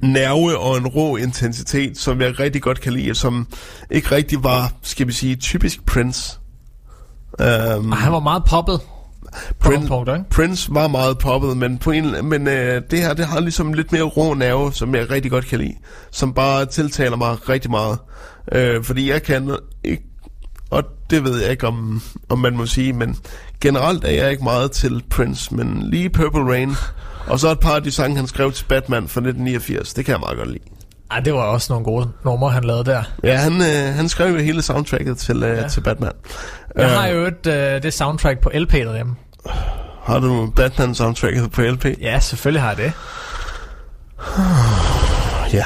nerve og en rå intensitet, som jeg rigtig godt kan lide, som ikke rigtig var, skal vi sige, typisk Prince. Um, Og han var meget poppet. På nogle punkter, ikke? Prince var meget poppet, men, på en, men øh, det her, det har ligesom lidt mere rå nerve, som jeg rigtig godt kan lide. Som bare tiltaler mig rigtig meget. Øh, fordi jeg kan ikke, og det ved jeg ikke, om, om man må sige, men generelt er jeg ikke meget til Prince, men lige Purple Rain, og så et par af de sange, han skrev til Batman fra 1989, det kan jeg meget godt lide. Ej, det var også nogle gode numre, han lavede der. Ja, han, øh, han skrev jo hele soundtracket til, øh, ja. til Batman. Jeg Øh, har jo et, øh, det soundtrack på LP derhjemme. Har du Batman soundtracket på LP? Ja, selvfølgelig har jeg det. Ja.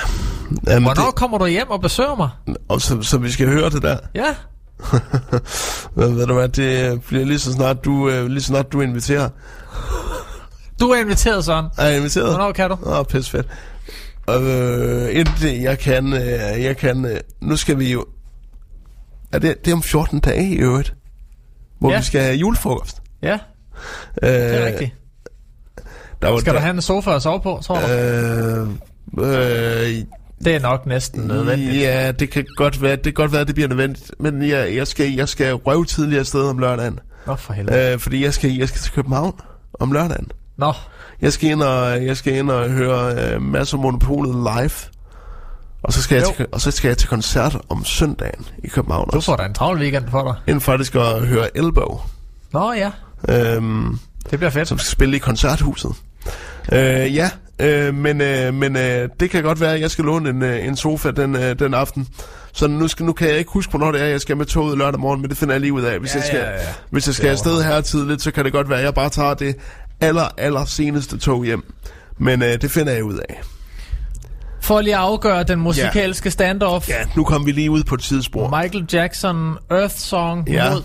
Jamen, Hvornår kommer du hjem og besøger mig? det, og så, så vi skal høre det der. Ja. Men ved du hvad, det bliver lige så snart du, øh, lige så snart du inviterer. Du er inviteret, Søren. Er jeg inviteret? Hvornår kan du? Åh, pisse fedt. Og øh, indtil jeg kan, øh, jeg kan, øh, nu skal vi jo, er det, det er om 14 dage i øvrigt, hvor Ja. vi skal have julefrokost. Ja, Øh, det er rigtigt. Der var, Skal der, du have en sofa at sove på, tror du? Øh, øh, Det er nok næsten nødvendigt. Ja, det kan godt være, det kan godt være, det bliver nødvendigt. Men jeg, jeg skal, jeg skal røve tidligere afsted om lørdagen. Nå, for helvede. Øh, fordi jeg skal, jeg skal til København om lørdagen. Nå, Jeg skal ind og, jeg skal ind og høre øh, masser af Monopolet live. Og så, skal jeg Jo. til, og så skal jeg til koncert om søndagen i København du også. får da en travl weekend for dig. Inden faktisk at høre Elbow, Nå ja, øhm, det bliver fedt. som skal spille i koncerthuset. Øh, ja, øh, men, øh, men øh, det kan godt være, at jeg skal låne en, øh, en sofa den, øh, den aften. Så nu, skal, nu kan jeg ikke huske, hvornår det er, jeg skal med toget lørdag morgen, men det finder jeg lige ud af. Hvis Ja, jeg skal, ja, ja. Hvis jeg skal afsted her tidligt, så kan det godt være, at jeg bare tager det aller, aller seneste tog hjem. Men øh, det finder jeg ud af. For lige at afgøre den musikalske standoff. Ja, nu kom vi lige ud på et tidsspor. Michael Jackson, Earth Song Ja. mod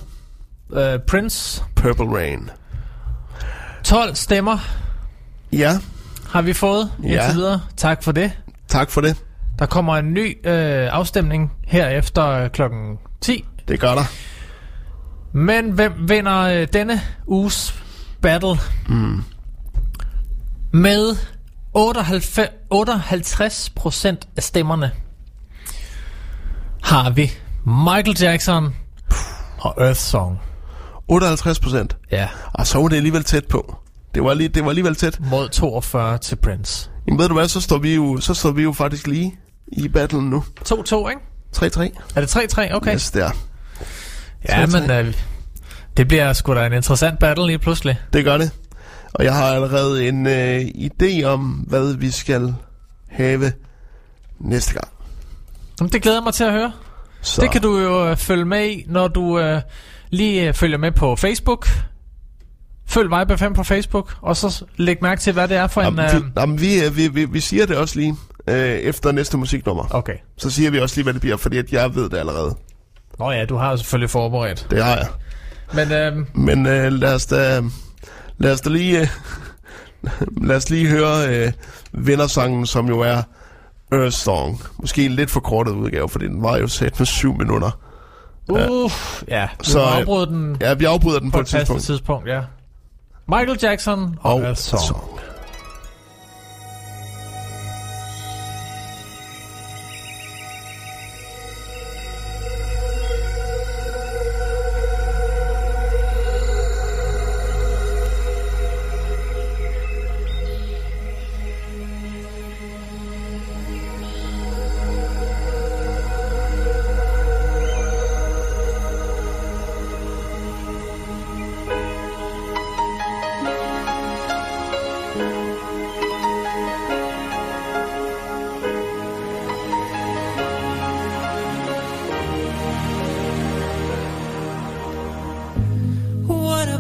øh, Prince. Purple Rain. 12 stemmer Ja, har vi fået Ja. indtil videre. Tak for det. tak for det. Der kommer en ny øh, afstemning her efter klokken 10. Det gør der. Men hvem vinder øh, denne uges battle? Mm. Med 58, 58 procent af stemmerne har vi Michael Jackson og Earth Song. 58 procent. Ja, Og så var det alligevel tæt på. Det var, lige, det var alligevel tæt. mod 42 til Prince. Jamen ved du hvad, så står vi jo, så står vi jo faktisk lige i battlen nu. 2-2, ikke? 3-3. Er det 3-3? Okay. Yes, der. ja, 3-3. men øh, det bliver sgu da en interessant battle lige pludselig. Det gør det. Og jeg har allerede en øh, idé om, hvad vi skal have næste gang. Jamen, det glæder jeg mig til at høre. Så Det kan du jo øh, følge med i, når du øh, lige øh, følger med på Facebook. Følg Vibe 5 på Facebook, og så læg mærke til, hvad det er for en... Jamen, Øh, vi, jamen, vi, øh, vi, vi, vi siger det også lige øh, efter næste musiknummer. okay. Så siger vi også lige, hvad det bliver, fordi at jeg ved det allerede. Nå ja, du har selvfølgelig forberedt. Det har jeg. Men øh, Men øh, lad os da, lad os da lige, øh, lad os lige høre øh, vindersangen, som jo er Earth Song. Måske en lidt forkortet udgave, fordi den var jo sat med syv minutter. Uh, ja, Så, øh, afbrød den Ja, vi afbryder den på på et tidspunkt. tidspunkt, ja. Michael Jackson og, Og Song. song.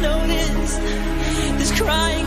Notice this crying.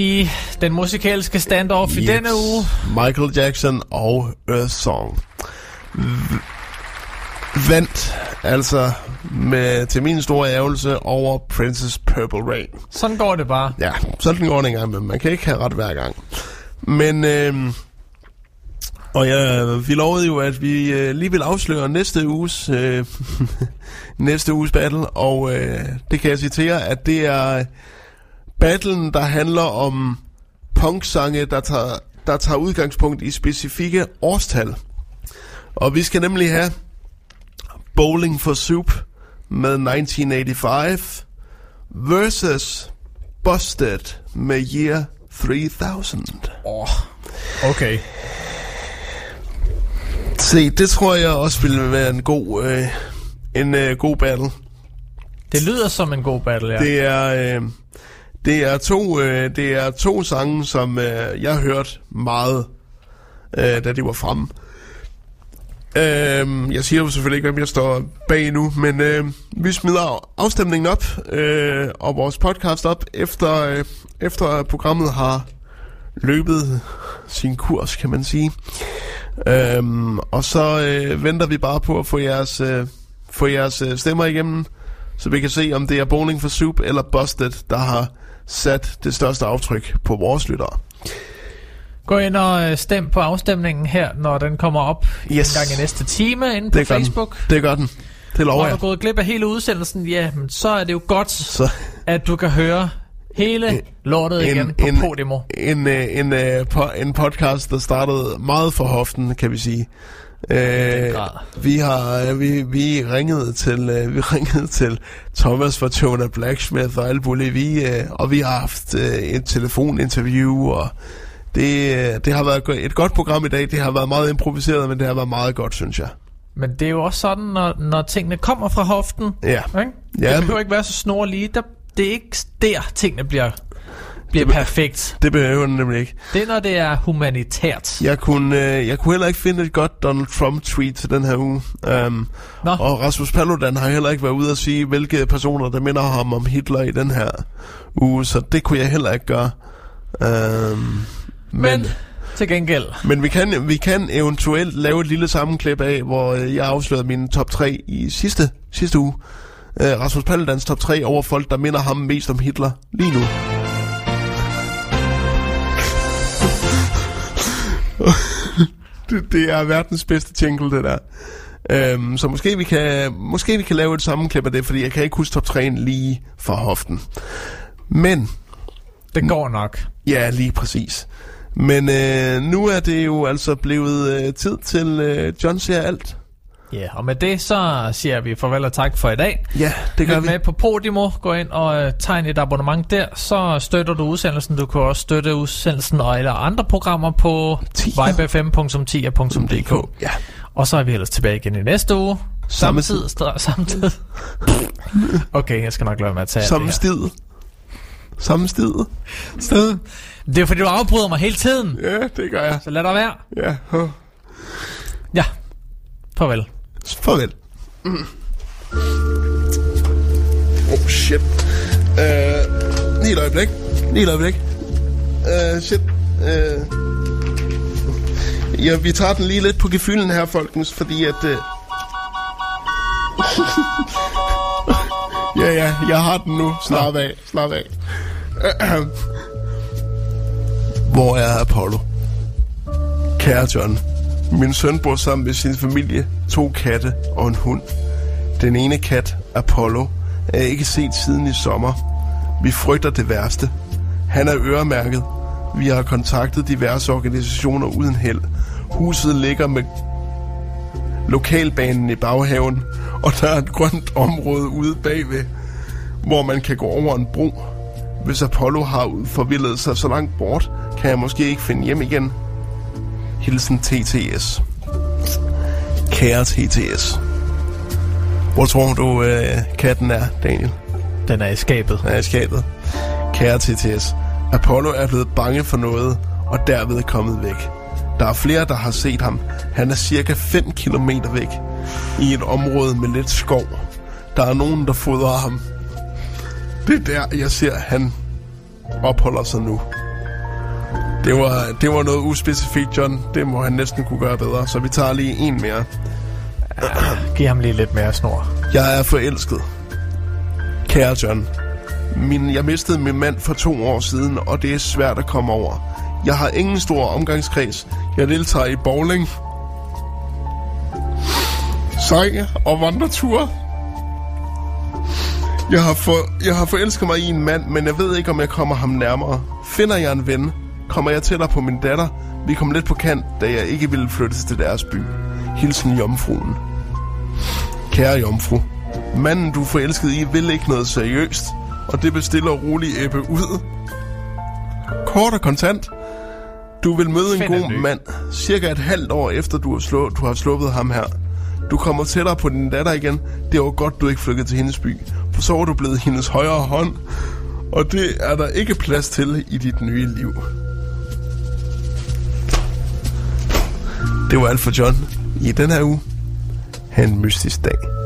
I den musikalske standoff i Yes. denne uge. Michael Jackson og Earth Song. V- vandt altså med, til min store ærgelse over Princess Purple Rain. Sådan går det bare. Ja, sådan går det en gang, men man kan ikke have ret hver gang. Men, øh, og ja, vi lovede jo, at vi øh, lige vil afsløre næste uges, øh, næste uges battle, og øh, det kan jeg jer, at det er battlen, der handler om punksange, der tager, der tager udgangspunkt i specifikke årstal. Og vi skal nemlig have Bowling for Soup med 1985 versus Busted med Year 3000. Oh, okay. Se, det tror jeg også ville være en god, øh, en øh, god battle. Det lyder som en god battle, ja. Det er, øh, det er to, øh, det er to sange, som øh, jeg hørte meget, øh, da de var fremme. Øh, jeg siger jo selvfølgelig ikke, hvem jeg står bag nu, men øh, vi smider afstemningen op øh, og vores podcast op, efter, øh, efter programmet har løbet sin kurs, kan man sige. Øhm, og så øh, venter vi bare på at få jeres, øh, få jeres øh, stemmer igennem, så vi kan se, om det er Bowling for Soup eller Busted, der har sat det største aftryk på vores lyttere. Gå ind og øh, stem på afstemningen her, når den kommer op Yes. en gang i næste time inde på Det gør den. Facebook. Det gør den. Det lover er jeg. du gået glip af hele udsendelsen, ja, men så er det jo godt, Så at du kan høre hele lortet igen på Podimo. En, øh, en, øh, po- en podcast, der startede meget for hoften, kan vi sige. Øh, vi har vi, vi ringede til øh, vi ringede til Thomas fra Tona Blacksmith og alt muligt vi øh, og vi har haft øh, et telefoninterview og det, øh, det har været et godt program i dag. Det har været meget improviseret, men det har været meget godt, synes jeg. Men det er jo også sådan, når, når tingene kommer fra hoften. Ja. Ikke? Ja, det men- behøver ikke være så snorlige. Der, det er ikke der, tingene bliver, bliver perfekt. Det behøver den nemlig ikke. Det er, når det er humanitært. Jeg kunne, øh, jeg kunne heller ikke finde et godt Donald Trump-tweet til den her uge. Um, Nå. og Rasmus Paludan har heller ikke været ude at sige, hvilke personer, der minder ham om Hitler i den her uge, så det kunne jeg heller ikke gøre. Um, Men til gengæld, men vi kan, vi kan eventuelt lave et lille sammenklip af, hvor øh, jeg afslørede mine top 3 i sidste, sidste uge. Uh, Rasmus Paludans top 3 over folk, der minder ham mest om Hitler lige nu. det, det er verdens bedste jingle, det der. Øhm, så måske vi, kan, måske vi kan lave et sammenklip af det, fordi jeg kan ikke huske top 3'en lige fra hoften. Men, det går nok. ja, lige præcis. Men øh, nu er det jo altså blevet øh, tid til øh, John ser alt. Ja, og med det så siger vi farvel og tak for i dag. Ja, det gør Lyt vi. med på Podimo. Gå ind og øh, tegn et abonnement der. Så støtter du udsendelsen. Du kan også støtte udsendelsen og alle andre programmer på vibefm.10.dk. Ja. Og så er vi ellers tilbage igen i næste uge. Samme tid. Samme tid. okay, jeg skal nok lade med at tage Samme stid. Samme her. Sted. Det er fordi, du afbryder mig hele tiden. Ja, det gør jeg. Så lad dig være. Ja, huh. Ja. Farvel. Farvel. Mm. Oh shit. Uh, lige et øjeblik. Lige et øjeblik. Uh, shit. Uh, ja, vi tager den lige lidt på gefylden her, folkens, fordi at... Uh... ja, ja, jeg har den nu. Slap af, slap af. Hvor er Apollo? Kære John, min søn bor sammen med sin familie, to katte og en hund. Den ene kat, Apollo, er ikke set siden i sommer. Vi frygter det værste. Han er øremærket. Vi har kontaktet diverse organisationer uden held. Huset ligger med lokalbanen i baghaven, og der er et grønt område ude bagved, hvor man kan gå over en bro. Hvis Apollo har forvildet sig så langt bort, kan jeg måske ikke finde hjem igen. Hilsen TTS. Kære TTS. Hvor tror du, øh, katten er, Daniel? Den er i skabet. Den er i skabet. Kære TTS. Apollo er blevet bange for noget, og derved er kommet væk. Der er flere, der har set ham. Han er cirka 5 km væk i et område med lidt skov. Der er nogen, der fodrer ham. Det er der, jeg ser, han opholder sig nu. Det var, det var noget uspecifikt, John. Det må han næsten kunne gøre bedre, så vi tager lige en mere. Ja, giv ham lige lidt mere snor. Jeg er forelsket. Kære John, min, jeg mistede min mand for to år siden, og det er svært at komme over. Jeg har ingen stor omgangskreds. Jeg deltager i bowling, sang og vandreture. Jeg har, for, jeg har forelsket mig i en mand, men jeg ved ikke, om jeg kommer ham nærmere. Finder jeg en ven, kommer jeg tættere på min datter. Vi kom lidt på kant, da jeg ikke ville flytte til deres by. Hilsen jomfruen. Kære jomfru, manden du forelskede i vil ikke noget seriøst, og det bestiller roligt æbbe ud. Kort og kontant. Du vil møde en god mand, cirka et halvt år efter du har, slå, du har sluppet ham her. Du kommer tættere på din datter igen. Det var godt, du ikke flyttede til hendes by, for så var du blevet hendes højre hånd, og det er der ikke plads til i dit nye liv. Det var alt for John i den her uge. Ha' en mystisk dag.